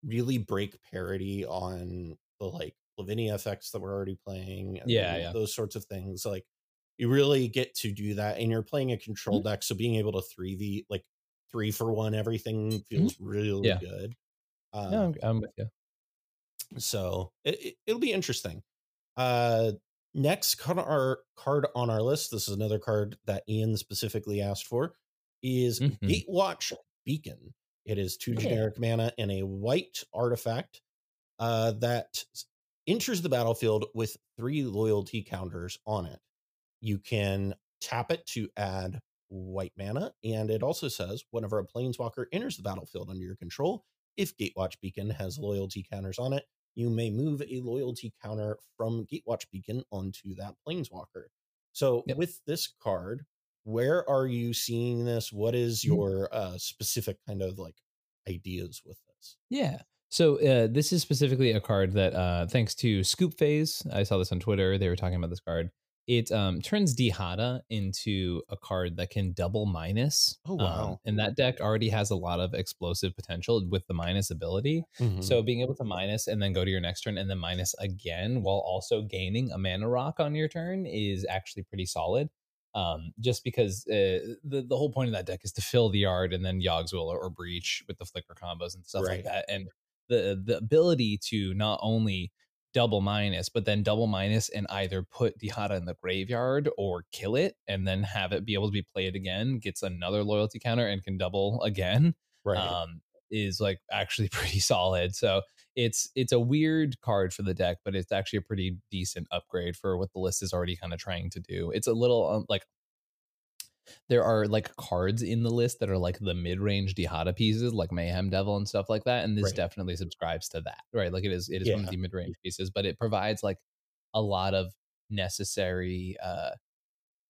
really break parity on the like Lavinia effects that we're already playing. and Yeah, yeah. Those sorts of things. Like you really get to do that and you're playing a control Mm-hmm. deck. So being able to three V like three for one, everything feels really Mm-hmm. Yeah. good. Um, No, I'm, I'm with you. so it, it, it'll be interesting. Uh, next card on our card on our list. This is another card that Ian specifically asked for. Is Mhm. Gatewatch Beacon. It is two Yeah. generic mana and a white artifact uh, that enters the battlefield with three loyalty counters on it. You can tap it to add white mana, and it also says whenever a planeswalker enters the battlefield under your control, if Gatewatch Beacon has loyalty counters on it, you may move a loyalty counter from Gatewatch Beacon onto that planeswalker. So Yep. with this card, where are you seeing this? What is Mhm. your uh, specific kind of like ideas with this? Yeah. So uh, this is specifically a card that, uh, thanks to Scoop Phase, I saw this on Twitter. They were talking about this card. It um, turns Dihada into a card that can double minus. Oh, Um, wow. and that deck already has a lot of explosive potential with the minus ability. Mhm. So being able to minus and then go to your next turn and then minus again while also gaining a mana rock on your turn is actually pretty solid. Um, just because uh, the the whole point of that deck is to fill the yard and then Yawgwill or, or Breach with the flicker combos and stuff Right. like that. And the the ability to not only double minus, but then double minus and either put Dihada in the graveyard or kill it and then have it be able to be played again, gets another loyalty counter and can double again Right. um, is like actually pretty solid. So it's it's a weird card for the deck, but it's actually a pretty decent upgrade for what the list is already kind of trying to do. It's a little um, like there are like cards in the list that are like the mid-range Dihada pieces, like Mayhem Devil and stuff like that, and this Right. definitely subscribes to that, right? Like it is it is one of the mid-range pieces, but it provides like a lot of necessary uh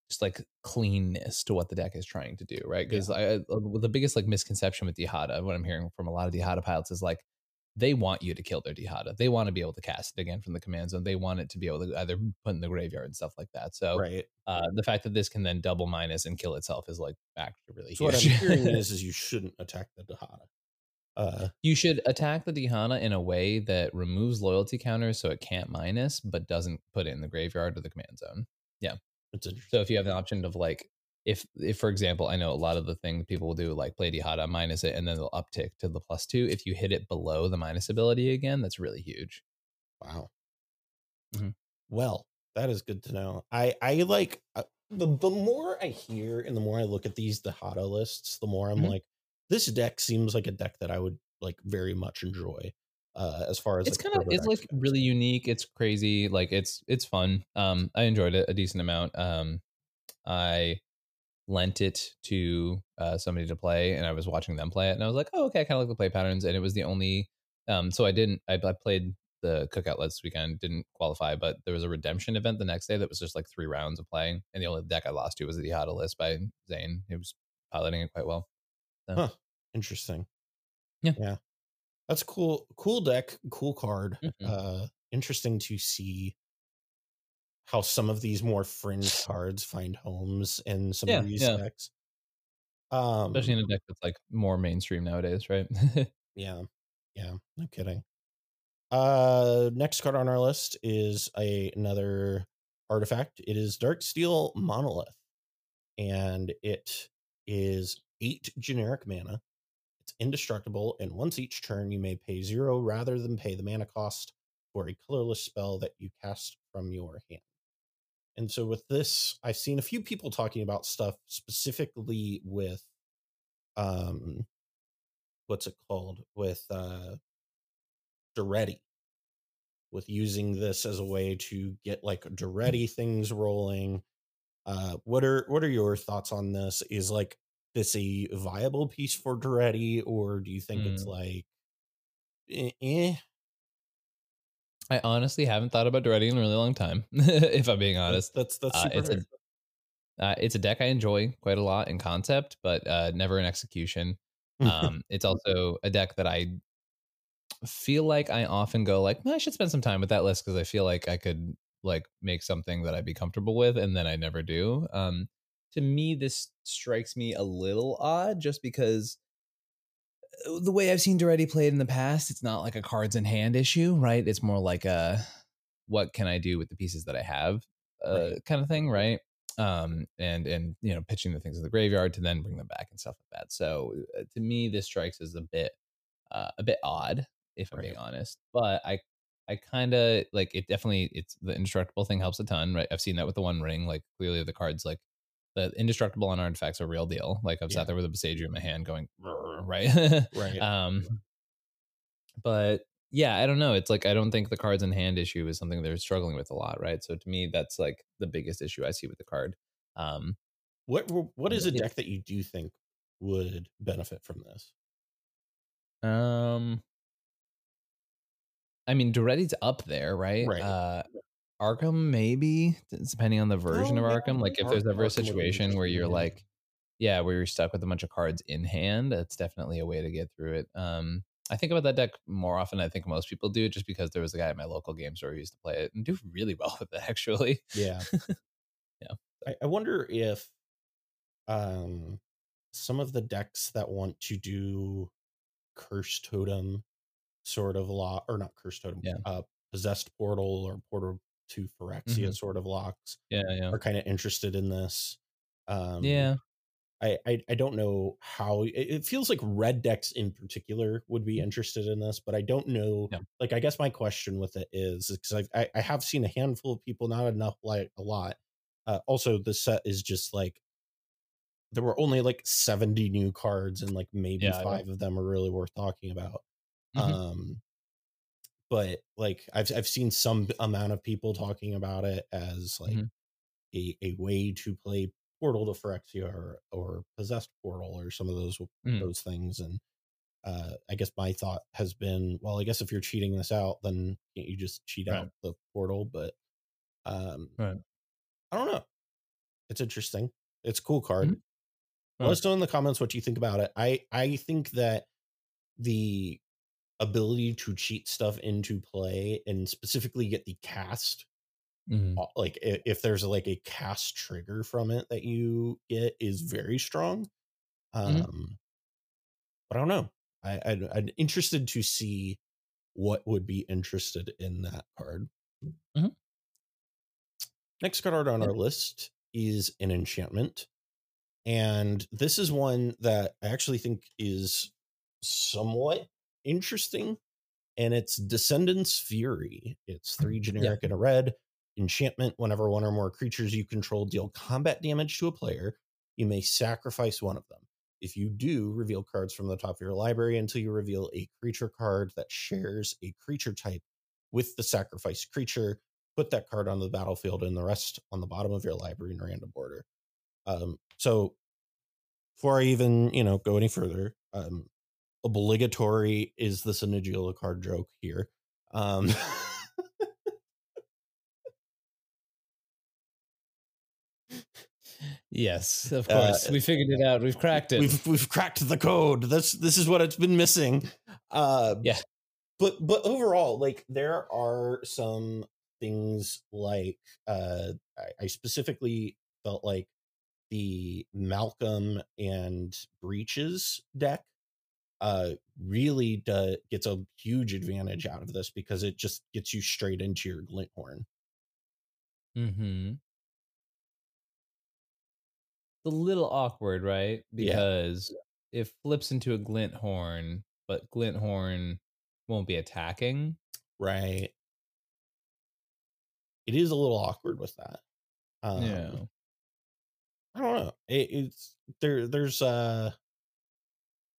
just like cleanness to what the deck is trying to do, right? Because I I- uh, the biggest like misconception with Dihada, what I'm hearing from a lot of Dihada pilots is like they want you to kill their Dihada. They want to be able to cast it again from the command zone. They want it to be able to either put in the graveyard and stuff like that. So right. uh, the fact that this can then double minus and kill itself is like actually really So what I'm hearing is, is you shouldn't attack the Dihada. Uh, you should attack the Dihada in a way that removes loyalty counters so it can't minus, but doesn't put it in the graveyard or the command zone. interesting. So if you have the option of like, if if for example, I know a lot of the things people will do like play Dihada minus it and then they'll uptick to the plus two. If you hit it below the minus ability again, that's really huge. Wow. Mhm. Well, that is good to know. I I like uh, the the more I hear and the more I look at these Dihada lists, the more I'm Mhm. like, this deck seems like a deck that I would like very much enjoy. Uh, as far as it's like, kind of it's like really unique. It's crazy. Like it's it's fun. Um, I enjoyed it a decent amount. Um, I lent it to uh, somebody to play, and I was watching them play it, and I was like, oh, okay, I kind of like the play patterns, and it was the only. Um, so I didn't. I, I played the cookout last weekend, didn't qualify, but there was a redemption event the next day that was just like three rounds of playing, and the only deck I lost to was the list by Zane. He was piloting it quite well. So, Huh. Interesting. Yeah. Yeah. That's cool. Cool deck, cool card. Mhm. Uh interesting to see how some of these more fringe cards find homes in some Yeah, of these yeah. decks. Um Especially in a deck that's like more mainstream nowadays, right? yeah. Yeah, no kidding. Uh next card on our list is a another artifact. It is Darksteel Monolith. And it is eight generic mana. It's indestructible, and once each turn, you may pay zero rather than pay the mana cost for a colorless spell that you cast from your hand. And so, with this, I've seen a few people talking about stuff specifically with, um, what's it called? With uh, Daretti, with using this as a way to get like Daretti things rolling. Uh, what are what are your thoughts on this? Is like this a viable piece for Daretti, or do you think it's Mm. like, eh, eh? I honestly haven't thought about Daretti in a really long time, if I'm being honest. that's that's Uh, super it's a uh, it's a deck I enjoy quite a lot in concept, but uh, never in execution. Um, it's also a deck that I feel like I often go like, "Man, I should spend some time with that list because I feel like I could like make something that I'd be comfortable with, and then I never do. Um, to me, this strikes me a little odd, just because uh, the way I've seen Daretti played in the past, it's not like a cards in hand issue, right? It's more like a what can I do with the pieces that I have uh, Right. kind of thing, right? Um, and and you know, pitching the things in the graveyard to then bring them back and stuff like that. So uh, to me, this strikes as a bit uh, a bit odd, if I'm being honest. But I I kind of like it. Definitely, it's the indestructible thing helps a ton, right? I've seen that with the One Ring. Like clearly, the cards like the indestructible on artifacts are a real deal. Like I've Yeah. sat there with a Besagio in my hand, going right, right. um, but yeah, I don't know. It's like I don't think the cards in hand issue is something they're struggling with a lot, right? So to me, that's like the biggest issue I see with the card. Um, what what is a deck that you do think would benefit from this? um, I mean, Daretti's up there, right? Right. Uh, Arcum, maybe depending on the version Oh, of Arcum. Like if there's ever a Arcum would be situation where you're like, yeah, where you're stuck with a bunch of cards in hand, that's definitely a way to get through it. Um, I think about that deck more often. than I think most people do, just because there was a guy at my local game store who used to play it and do really well with it. Actually, Yeah. Yeah. I, I wonder if um some of the decks that want to do curse totem sort of law or not curse totem, Yeah. uh possessed portal or portal to Phyrexia Mhm. sort of locks yeah, yeah. are kind of interested in this. Um, yeah. I, I, I don't know how it, feels like red decks in particular would be interested in this, but I don't know. Yeah. Like, I guess my question with it is because I I have seen a handful of people, not enough, like a lot. Uh, also, the set is just like there were only like 70 new cards, and like maybe Yeah, five of them are really worth talking about. Mhm. Um, but like I've I've seen some amount of people talking about it as like Mhm. a a way to play Portal to Phyrexia or or Possessed Portal or some of those Mhm. those things. And uh, I guess my thought has been, well, I guess if you're cheating this out, then can't you just cheat Right. out the portal? But um, Right. I don't know. It's interesting. It's a cool card. Mhm. Let us know in the comments what you think about it. I I think that the ability to cheat stuff into play and specifically get the cast Mhm. uh, like if there's like a cast trigger from it that you get is very strong um Mhm. but i don't know I, I'd, I'm interested to see what would be interested in that card mm-hmm. next card on our list is an enchantment and this is one that i actually think is somewhat interesting and it's descendants fury. It's three generic and a red enchantment whenever one or more creatures you control deal combat damage to a player you may sacrifice one of them. If you do reveal cards from the top of your library until you reveal a creature card that shares a creature type with the sacrificed creature put that card on the battlefield and the rest on the bottom of your library in random order. Um, so before i even you know go any further um, obligatory is this a card joke here um, Yes, of Uh, course. we figured it out. We've cracked it. we've we've cracked the code. This this is what it's been missing. Uh, Yeah. But but overall, like there are some things like uh, I, I specifically felt like the Malcolm and Breeches deck uh really do, gets a huge advantage out of this because it just gets you straight into your Glint-Horn. Mm-hmm. It's a little awkward, right? Yeah. Because it flips into a glint-horn, but glint-horn won't be attacking. Right. It is a little awkward with that. Um, yeah. I don't know. It, it's there. There's uh,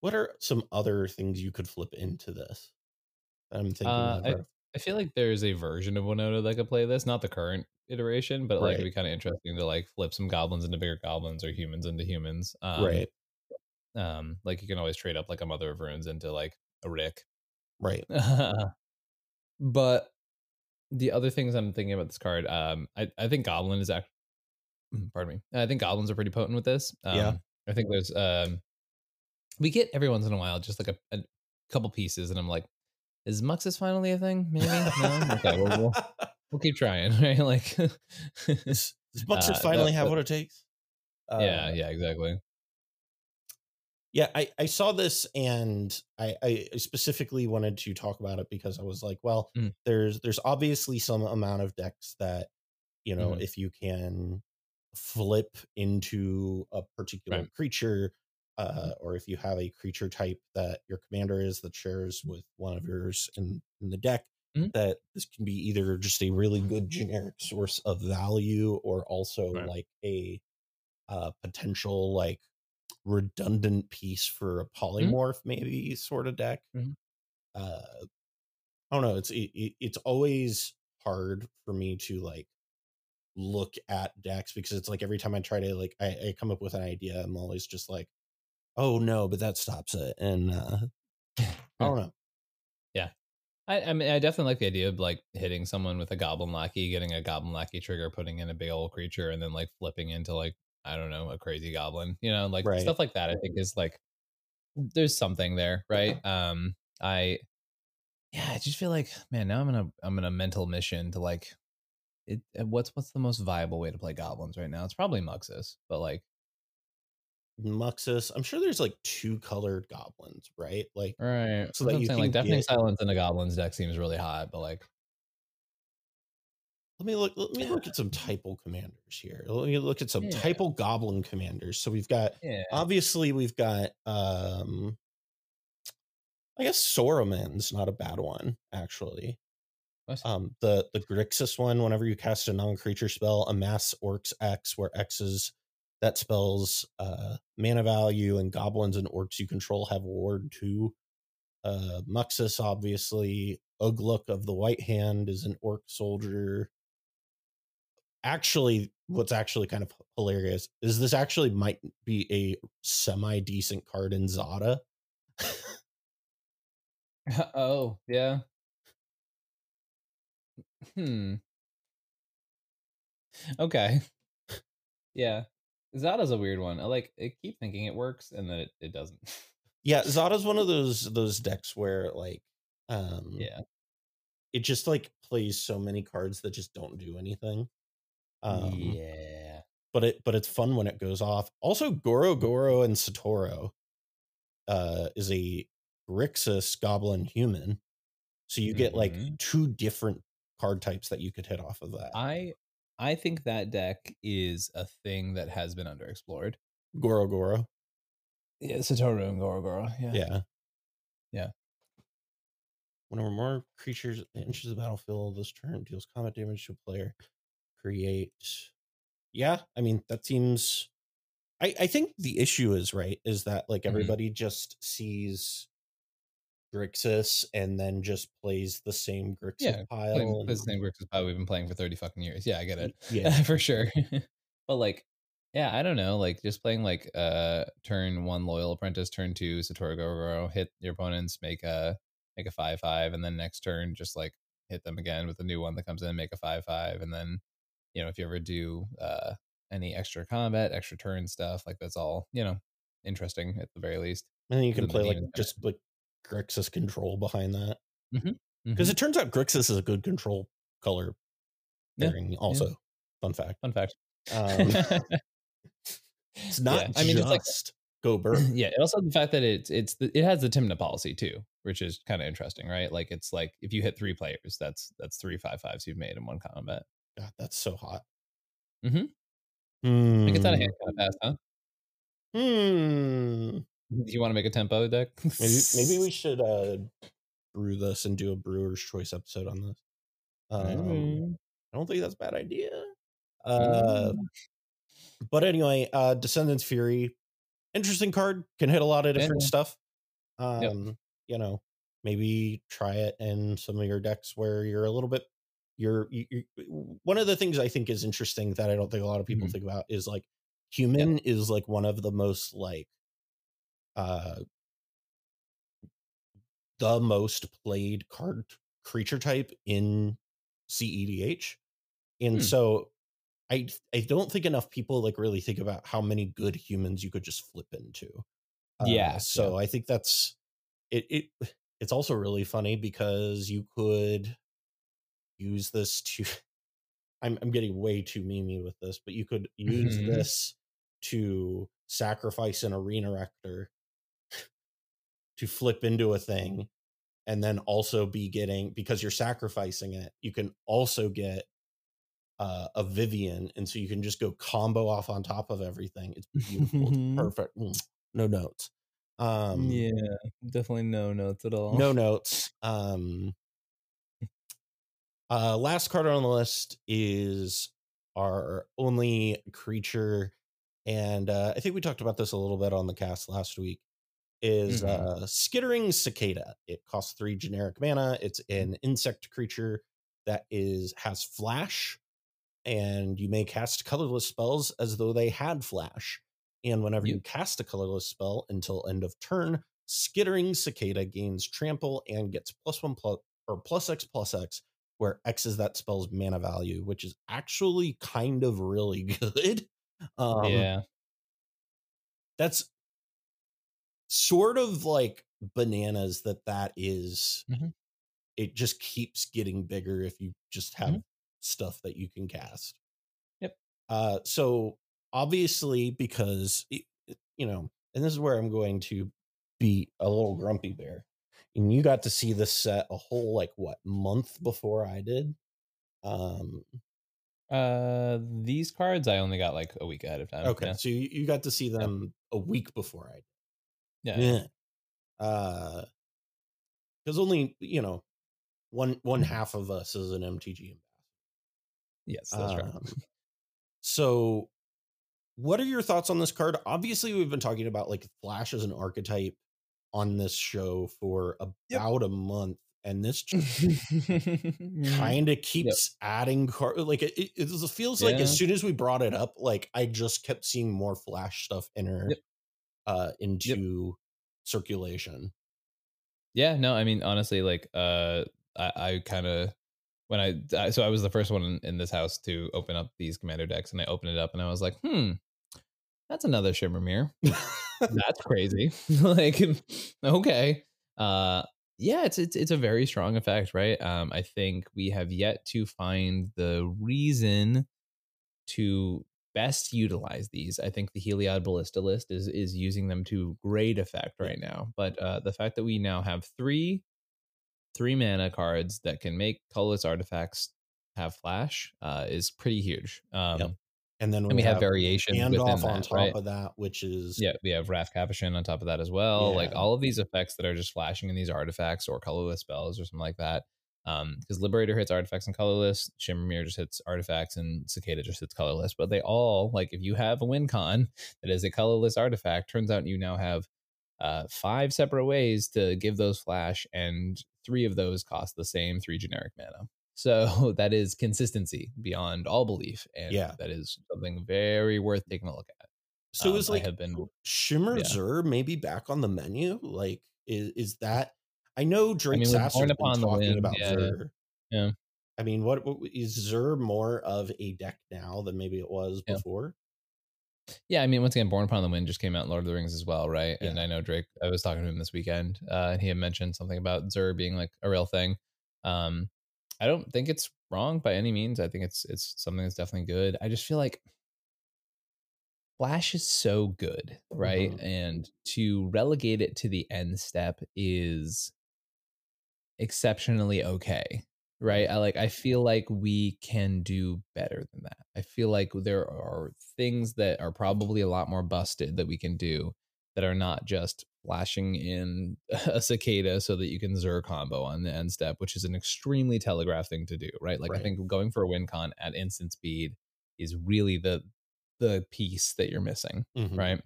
what are some other things you could flip into this? I'm thinking. Uh, I, I feel like there's a version of Winota that could play this, not the current iteration, but like it'd be kind of interesting to like flip some goblins into bigger goblins or humans into humans. Um, right, Um, like you can always trade up like a Mother of Runes into like a Rick. right. but the other things I'm thinking about this card, um, I, I think Goblin is actually, pardon me, I think Goblins are pretty potent with this. Um, Yeah. I think there's, um, we get every once in a while just like a, a couple pieces, and I'm like, is Muxus finally a thing? Maybe no. Okay, well, we'll, we'll keep trying, right? Like, Does does Muxus Uh, finally have what it takes? yeah, Uh, yeah, exactly. yeah. I I saw this and I I specifically wanted to talk about it because I was like, well, Mm. there's there's obviously some amount of decks that you know Mhm. if you can flip into a particular Right. creature uh, or if you have a creature type that your commander is that shares with one of yours in, in the deck Mhm. that this can be either just a really good generic source of value or also Right. like a uh, potential like redundant piece for a polymorph maybe sort of deck Mhm. uh i don't know it's it, it- it's always hard for me to like look at decks because it's like every time i try to like i, I come up with an idea i'm always just like oh no but that stops it and uh i don't know Yeah. I, I mean, I definitely like the idea of like hitting someone with a goblin lackey, getting a goblin lackey trigger, putting in a big old creature, and then like flipping into like I don't know a crazy goblin. You know, like Right. stuff like that. I think is like there's something there, right? Um, I yeah, I just feel like man, now I'm in a I'm in a mental mission to like it. uh, What's what's the most viable way to play goblins right now? It's probably Muxus, but like muxus i'm sure there's like two colored goblins right like right. So that you saying like deafening get- silence in a goblins deck seems really hot, but like let me look. Let me look at some typo commanders here. Let me look at some Yeah. typo goblin commanders. So we've got Yeah. obviously we've got um I guess Saruman's not a bad one, actually. What? Um the the Grixis one, whenever you cast a non-creature spell, amass orcs X, where X is that spells uh mana value and goblins and orcs you control have ward two. Uh Muxus, obviously. Ugluk of the White Hand is an orc soldier. Actually, what's actually kind of hilarious is this actually might be a semi decent card in Zada. oh, yeah. Hmm. Okay. Yeah. Zada's a weird one. I like I keep thinking it works and then it, it doesn't. yeah, Zada's one of those those decks where like um yeah. it just like plays so many cards that just don't do anything. Um yeah. but it but it's fun when it goes off. Also, Goro Goro and Satoru uh is a Grixis goblin human. So you get like Mhm. two different card types that you could hit off of that. I I think that deck is a thing that has been underexplored. Goro Goro. Yeah, Satoru and Goro Goro. Yeah. Yeah. Yeah. Whenever more creatures enters the battlefield this turn deals combat damage to a player, create. Yeah, I mean that seems. I I think the issue is right is that like Mhm. everybody just sees Grixis and then just plays the same Grixis Yeah, pile. And- the same Grixis pile we've been playing for 30 fucking years. Yeah, I get it. Yeah, for sure. but like, yeah, I don't know. Like just playing like uh turn one loyal apprentice, turn two Satoru Goro, hit your opponents, make a make a five five, and then next turn just like hit them again with a new one that comes in, make a five five, and then you know if you ever do uh any extra combat, extra turn stuff, like that's all you know interesting at the very least. and then you can play like just like Grixis control behind that because mhm. it turns out Grixis is a good control color Yeah, pairing. Also, fun fact. Fun fact. Um, it's not Yeah, I mean, just just like- go burn. yeah and also the fact that it's it's the, it has the timna policy too which is kind of interesting right like it's like if you hit three players that's that's three five fives you've made in one combat God, that's so hot. Mm hmm. Hmm. it gets out of hand kind of fast huh Hmm. Do you want to make a tempo deck Maybe maybe we should uh brew this and do a brewer's choice episode on this. Um, Mm. I don't think that's a bad idea. Uh, but anyway, uh, Descendants Fury, interesting card. Can hit a lot of different yeah. stuff. Yep. Um, you know, maybe try it in some of your decks where you're a little bit. You're you, you, one of the things I think is interesting that I don't think a lot of people Mhm. think about is like human is like one of the most like uh the most played card creature type in CEDH. And Hmm. so I I don't think enough people like really think about how many good humans you could just flip into. Uh, Yeah, So I think that's it it it's also really funny because you could use this to I'm I'm getting way too memey with this, but you could use Mhm. this to sacrifice an arena rector to flip into a thing and then also be getting because you're sacrificing it you can also get uh, a Vivian, and so you can just go combo off on top of everything. It's beautiful, it's perfect. Mm, No notes. Um, yeah definitely no notes at all no notes. Um, uh, last card on the list is our only creature, and uh, I think we talked about this a little bit on the cast last week. Is Mhm. uh, Skittering Cicada? It costs three generic mana. It's an insect creature that is has flash, and you may cast colorless spells as though they had flash. And whenever you cast a colorless spell until end of turn, Skittering Cicada gains trample and gets plus one plus or plus X plus X, where X is that spell's mana value, which is actually kind of really good. Um, yeah that's sort of like bananas that that is- Mhm. it just keeps getting bigger if you just have stuff that you can cast Yep. uh so obviously because it, you know and this is where i'm going to be a little grumpy bear and you got to see this set a whole like what month before i did um Uh, these cards I only got like a week ahead of time. Okay, Yeah. so you, you got to see them a week before I. Yeah. Yeah. Uh, because only you know, one one Mhm. half of us is an MTG ambassador. Yes, that's right. Um, So, what are your thoughts on this card? Obviously, we've been talking about like Flash as an archetype on this show for Yep. about a month, and this kind of keeps adding card. Like it, it, it feels like as soon as we brought it up, like I just kept seeing more Flash stuff enter Yep. Uh, into circulation. Yeah, no, I mean honestly, like uh I, I kind of when I, I so I was the first one in, in this house to open up these commander decks, and I opened it up and I was like, hmm, that's another shimmer myr. that's crazy. like, okay, uh, yeah, it's it's it's a very strong effect, right? Um, I think we have yet to find the reason to best utilize these. I think the Heliod Ballista list is is using them to great effect right now. But uh, the fact that we now have three three mana cards that can make colorless artifacts have flash uh, is pretty huge. Um, Yep. And then and we have variation within Gandalf on that, top right? of that, which is Yeah, we have Raff Capashen on top of that as well. Like all of these effects that are just flashing in these artifacts or colorless spells or something like that. Um, because Liberator hits artifacts and colorless, Shimmer Myr just hits artifacts, and Cicada just hits colorless. But they all like if you have a win con that is a colorless artifact, turns out you now have uh five separate ways to give those flash, and three of those cost the same three generic mana. So that is consistency beyond all belief, and Yeah. that is something very worth taking a look at. so Um, is I like have been Shimmer yeah. Zur maybe back on the menu? Like, is, is that? I know Drake mean, with Sasser's been talking Wind, about yeah, Zur. yeah. I mean, what, what is Zur more of a deck now than maybe it was Yeah. before? Yeah, I mean, once again, Borne Upon the Wind just came out in Lord of the Rings as well, right? And I know Drake. I was talking to him this weekend, uh, and he had mentioned something about Zur being like a real thing. Um, I don't think it's wrong by any means. I think it's it's something that's definitely good. I just feel like Flash is so good, right? Mhm. And to relegate it to the end step is exceptionally okay right i like i feel like we can do better than that i feel like there are things that are probably a lot more busted that we can do that are not just flashing in a cicada so that you can zur combo on the end step which is an extremely telegraph thing to do right like i think going for a win con at instant speed is really the the piece that you're missing Mhm. right?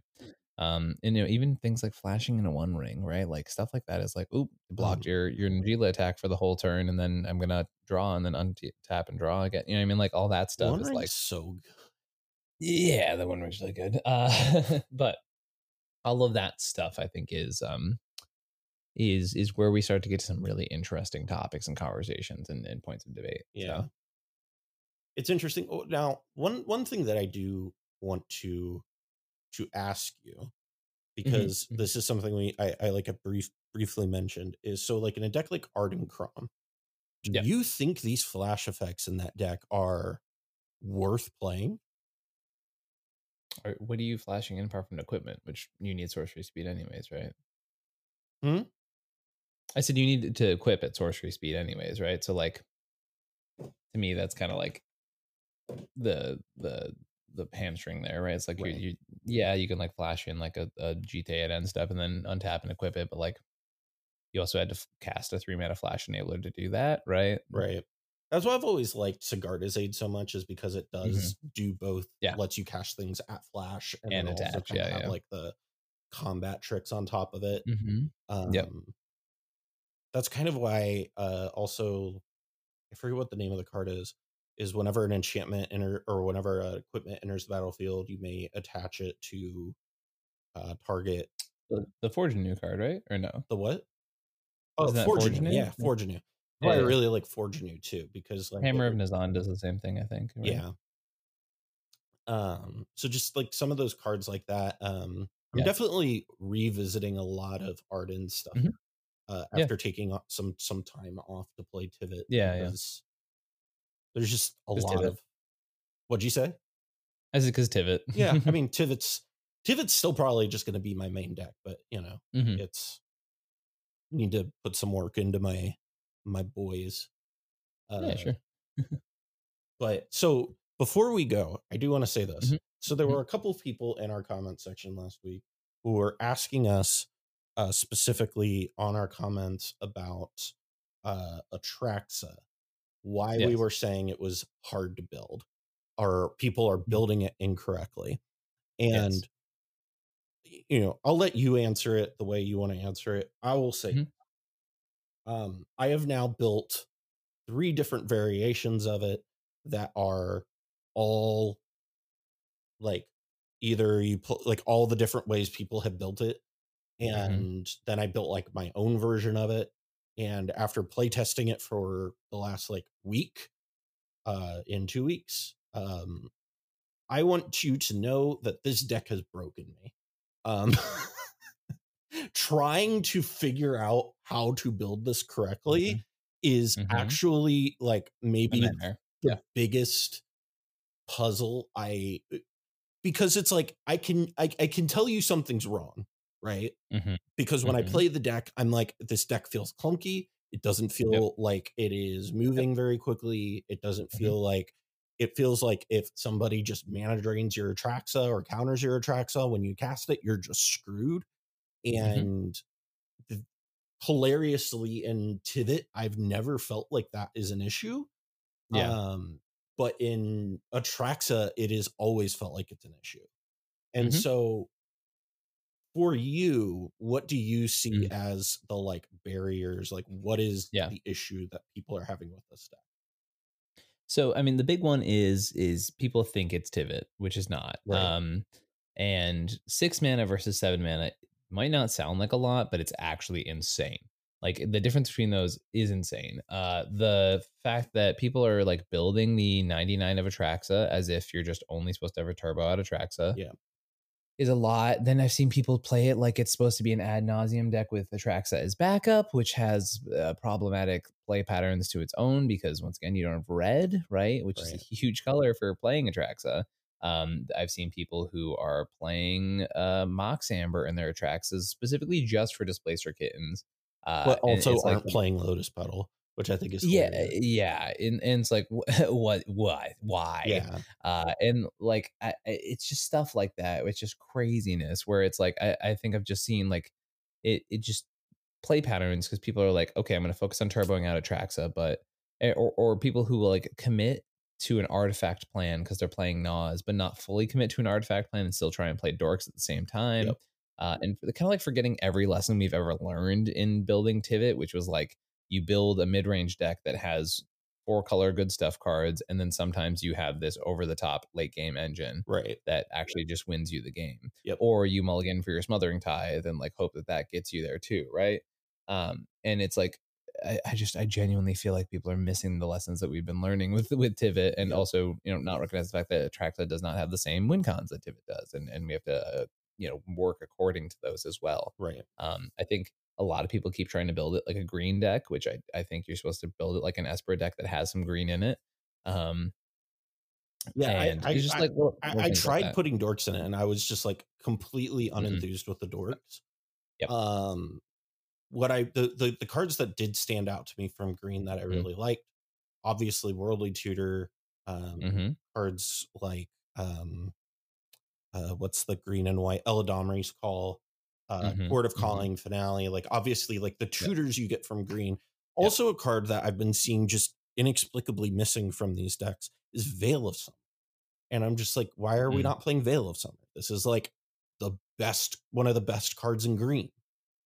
Um, and you know, even things like flashing in a one ring, right? Like stuff like that is like, oop, blocked Mhm. your your Najeela attack for the whole turn, and then I'm gonna draw and then untap and draw again. You know what I mean? Like all that stuff One is like, so good. yeah, the one ring's really good. Uh, but all of that stuff, I think, is um is is where we start to get to some really interesting topics and conversations and, and points of debate. Yeah. So, It's interesting. Oh, Now, one one thing that I do want to to ask you because mhm. this is something we I, I like a brief briefly mentioned is so like in a deck like Ardenn Crom, do Yeah. you think these flash effects in that deck are worth playing? or what are you flashing in apart from equipment, which you need sorcery speed anyways, right? Hmm? I said you need to equip at sorcery speed anyways, right? So like to me that's kind of like the the the hamstring there, right? It's like Right. you, you yeah, you can like flash in like a, a GTA at end step and then untap and equip it, but like you also had to f- cast a three mana flash enabler to do that, right? Right. That's why I've always liked Sigarda's Aid so much, is because it does do both. Mm-hmm. Yeah. lets you cast things at flash and, And attach, yeah, have yeah. like the combat tricks on top of it. Mm-hmm. Um, Yep. That's kind of why. Uh, also, I forget what the name of the card is. Is whenever an enchantment enter or whenever equipment enters the battlefield, you may attach it to uh, target The, the Forge Anew card, right? Or no? the what? Oh, Isn't that Forge Forge Anew, Anew? Yeah, Yeah. Forge Anew. Yeah, I really like Forge Anew too because like Hammer of Nazahn does the same thing, I think. right? yeah um so just like some of those cards like that um i'm Yeah. definitely revisiting a lot of ardenn stuff Mhm. uh Yeah. after taking o- some some time off to play tivit Yeah, yeah. Because there's just a lot Tivit. of what'd you say Is it because Tivit? yeah i mean tivit's tivit's still probably just going to be my main deck but you know Mhm. it's need to put some work into my my boys uh yeah, sure. but so before we go, I do want to say this. Mhm. So there Mhm. were a couple of people in our comment section last week who were asking us uh, specifically on our comments about uh, Atraxa, why we were saying it was hard to build, or people are building it incorrectly. And Yes. you know, I'll let you answer it the way you want to answer it. I will say, Mhm. um, I have now built three different variations of it that are all like either you put like all the different ways people have built it Mhm. and then i built like my own version of it and after playtesting it for the last like week uh in two weeks um i want you to know that this deck has broken me um trying to figure out how to build this correctly Mhm. is Mhm. actually like maybe the Yeah. biggest puzzle I because it's like I can I, I can tell you something's wrong, right? Mhm. Because when I Mhm. play the deck, I'm like, this deck feels clunky. It doesn't feel like it is moving very quickly. It doesn't Mhm. feel like it feels like if somebody just mana drains your Atraxa or counters your Atraxa when you cast it, you're just screwed. Mm-hmm. And the, hilariously in Tivit, I've never felt like that is an issue. Yeah. Um, but in Atraxa, it has always felt like it's an issue. And Mhm. so for you, what do you see Mm. as the like barriers? Like what is Yeah. the issue that people are having with this deck? So I mean, the big one is is people think it's Tivit, which is not. Right. Um, and six mana versus seven mana might not sound like a lot, but it's actually insane. Like the difference between those is insane. Uh, the fact that people are like building the 99 of Atraxa as if you're just only supposed to have a turbo out of Atraxa. Yeah. Is a lot. Then I've seen people play it like it's supposed to be an ad nauseam deck with Atraxa as backup, which has uh, problematic play patterns to its own because once again you don't have red, right? Which is a huge color for playing Atraxa. Um, I've seen people who are playing uh, Mox Amber in their Atraxas specifically just for Displacer Kittens. Uh, but also aren't playing Lotus Petal, which I think is yeah, hilarious. yeah, and, and it's like what, what, why? yeah, uh and like I, I- it's just stuff like that it's just craziness where it's like i, I think i've just seen like it it just play patterns because people are like okay i'm going to focus on turboing out Atraxa but eh, or, or people who will like commit to an artifact plan because they're playing Nas, but not fully commit to an artifact plan and still try and play dorks at the same time. Yep. Uh, and kind of like forgetting every lesson we've ever learned in building Tivit, which was like you build a mid range deck that has four color good stuff cards, and then sometimes you have this over the top late game engine right. that actually just wins you the game. Yep. Or you mulligan for your smothering tithe and like hope that that gets you there too, right? Um, and it's like I, I just I genuinely feel like people are missing the lessons that we've been learning with with Tivit, and Yep. also you know not recognize the fact that Atraxa does not have the same win cons that Tivit does, and and we have to uh, you know work according to those as well. Right. Um, I think a lot of people keep trying to build it like a green deck, which I, I think you're supposed to build it like an Esper deck that has some green in it. Um, Yeah, I- and I- it's just I- like I, I like tried that. putting dorks in it, and I was just like completely Mhm. unenthused with the dorks. Yep. Um, what I the, the the cards that did stand out to me from green that I Mhm. really liked, obviously, worldly tutor, um, Mhm. cards like um, uh, what's the green and white Eladamri's call, uh, Mhm, Court of mhm. Calling finale. Like obviously, like the tutors you get from green. Also, a card that I've been seeing just inexplicably missing from these decks is Veil of Summer. And I'm just like, why are we Mm. not playing Veil of Summer? This is like the best, one of the best cards in green.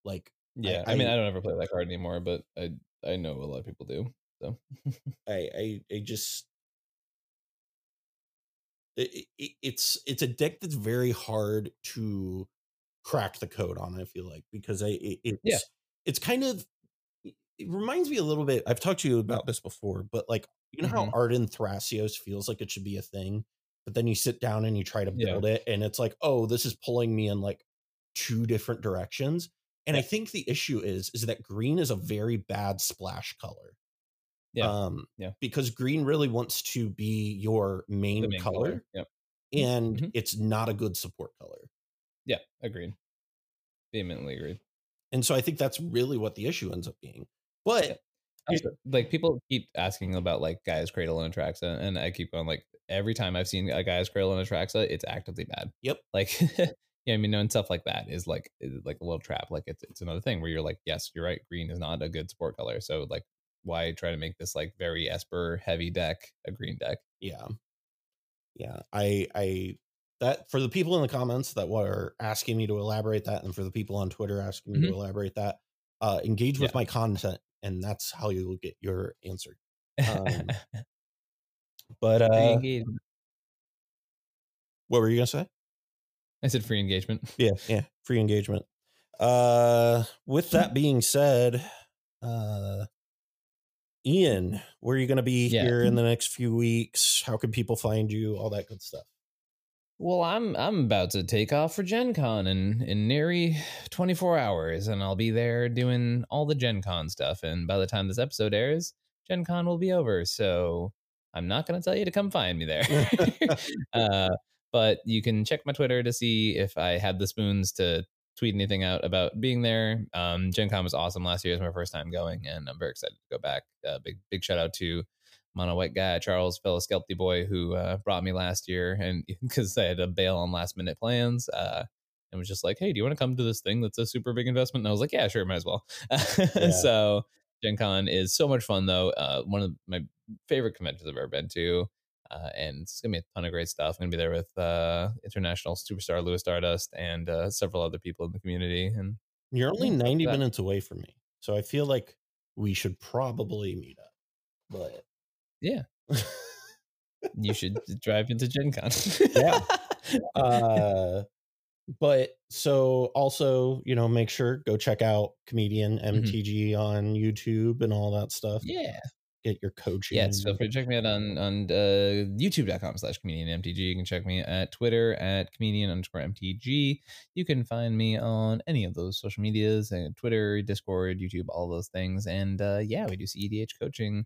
Like, Yeah, I, I- mean, I don't ever play that card anymore, but I I know a lot of people do. So I, I, I just, it, it, it's it's a deck that's very hard to crack the code on. It, I feel like because I, it, it's Yeah. it's kind of it reminds me a little bit. I've talked to you about this before, but like you know how Mhm. Ardenn Thrasios feels like it should be a thing, but then you sit down and you try to Yeah. build it, and it's like, oh, this is pulling me in like two different directions. And I think the issue is is that green is a very bad splash color. Yeah. Um, Yeah. Because green really wants to be your main, main color, color. Yep. and Mhm. it's not a good support color. Yeah, agreed. Vehemently agreed. And so I think that's really what the issue ends up being. But Yeah. Also, like people keep asking about like Gaea's Cradle and tracks and I keep going like every time I've seen a Gaea's Cradle in Atraxa, it's actively bad. Yep. Like, yeah, I mean, and stuff like that is like is like a little trap. Like it's it's another thing where you're like, yes, you're right. Green is not a good sport color. So like, why try to make this like very Esper heavy deck a green deck? Yeah. Yeah. I I that for the people in the comments that were asking me to elaborate that, and for the people on Twitter asking me Mhm. to elaborate that, uh engage with my content, and that's how you'll get your answer. Um, But uh what were you gonna say? I said free engagement. Yeah, yeah, free engagement. Uh with that being said, uh Ian, where are you gonna be Yeah. here in the next few weeks? How can people find you? All that good stuff. Well, I'm I'm about to take off for Gen Con in, in nearly 24 hours, and I'll be there doing all the Gen Con stuff. And by the time this episode airs, Gen Con will be over. So I'm not going to tell you to come find me there. uh, but you can check my Twitter to see if I had the spoons to tweet anything out about being there. Um, Gen Con was awesome last year. It was my first time going, and I'm very excited to go back. Uh, big big shout out to mono white guy Charles fellow Sculpty boy who uh, brought me last year, and because I had to bail on last minute plans. Uh, and was just like, "Hey, do you want to come to this thing that's a super big investment?" And I was like, "Yeah, sure, might as well." so Gen Con is so much fun, though. Uh, one of my favorite conventions I've ever been to. Uh, and it's gonna be a ton of great stuff. I'm gonna be there with uh, international superstar Louis Stardust and uh, several other people in the community. And You're only 90 minutes away from me. So I feel like we should probably meet up. But Yeah. you should drive into Gen Con. Yeah. uh but so also, you know, make sure go check out comedian MTG on YouTube and all that stuff. yeah. Get your coaching. Yeah, so free to check me out on on uh, youtube.com slash comedian MTG. You can check me at Twitter at comedian underscore MTG. You can find me on any of those social medias, uh, Twitter, Discord, YouTube, all those things. And uh, yeah, we do CEDH coaching, you-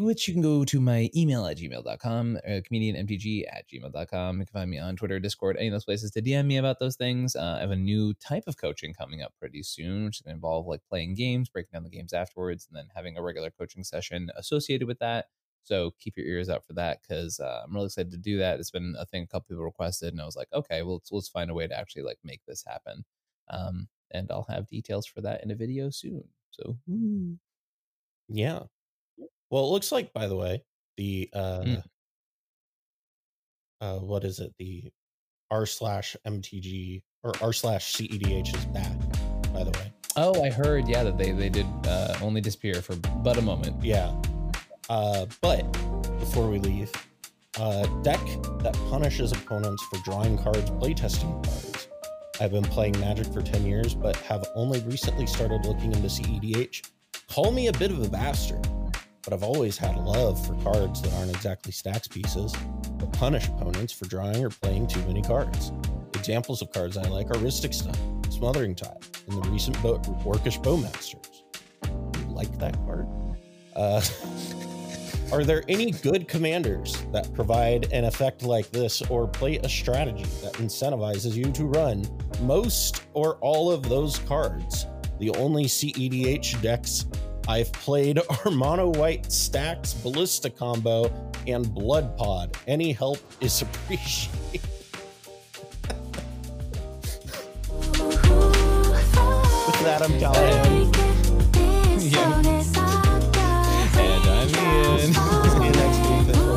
which you can go to my email at gmail.com, uh, comedianmtg at gmail.com. You can find me on Twitter, Discord, any of those places to DM me about those things. Uh, I have a new type of coaching coming up pretty soon, which is going to involve like playing games, breaking down the games afterwards, and then having a regular coaching session associated with that. So keep your ears out for that because uh, I'm really excited to do that. It's been a thing a couple people requested, and I was like, okay, well, let's, let's find a way to actually like make this happen. Um, and I'll have details for that in a video soon. So. Yeah. Well, it looks like, by the way, the uh Mm. uh what is it? The r slash MTG or r slash CEDH is back, by the way. oh, I heard, yeah, that they they did uh, only disappear for but a moment. Yeah. Uh, but before we leave, uh, deck that punishes opponents for drawing cards, playtesting cards. I've been playing Magic for 10 years, but have only recently started looking into CEDH. Call me a bit of a bastard, but I've always had a love for cards that aren't exactly stacks pieces, but punish opponents for drawing or playing too many cards. Examples of cards I like are Rhystic Study, Smothering Tithe, and the recent Bo- Orcish Bowmasters. You like that card? Uh, are there any good commanders that provide an effect like this or play a strategy that incentivizes you to run most or all of those cards? The only CEDH decks I've played are Mono White Stacks, Ballista Combo, and Blood Pod. Any help is appreciated. With that, I'm Callahan. Yeah. And I'm Ian. See you next week. For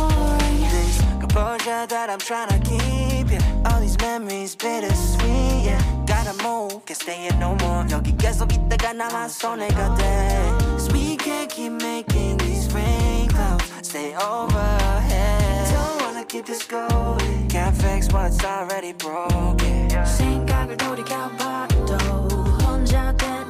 watching. This that I'm trying to memories bittersweet yeah. Gotta move, can't stay here no more. 여기 계속 있다가 나만 손해가 돼 Cause we can't keep making these rain clouds Stay overhead. Don't wanna keep this going. Can't fix what's already broken. 생각을 돌이켜봐도 혼자 된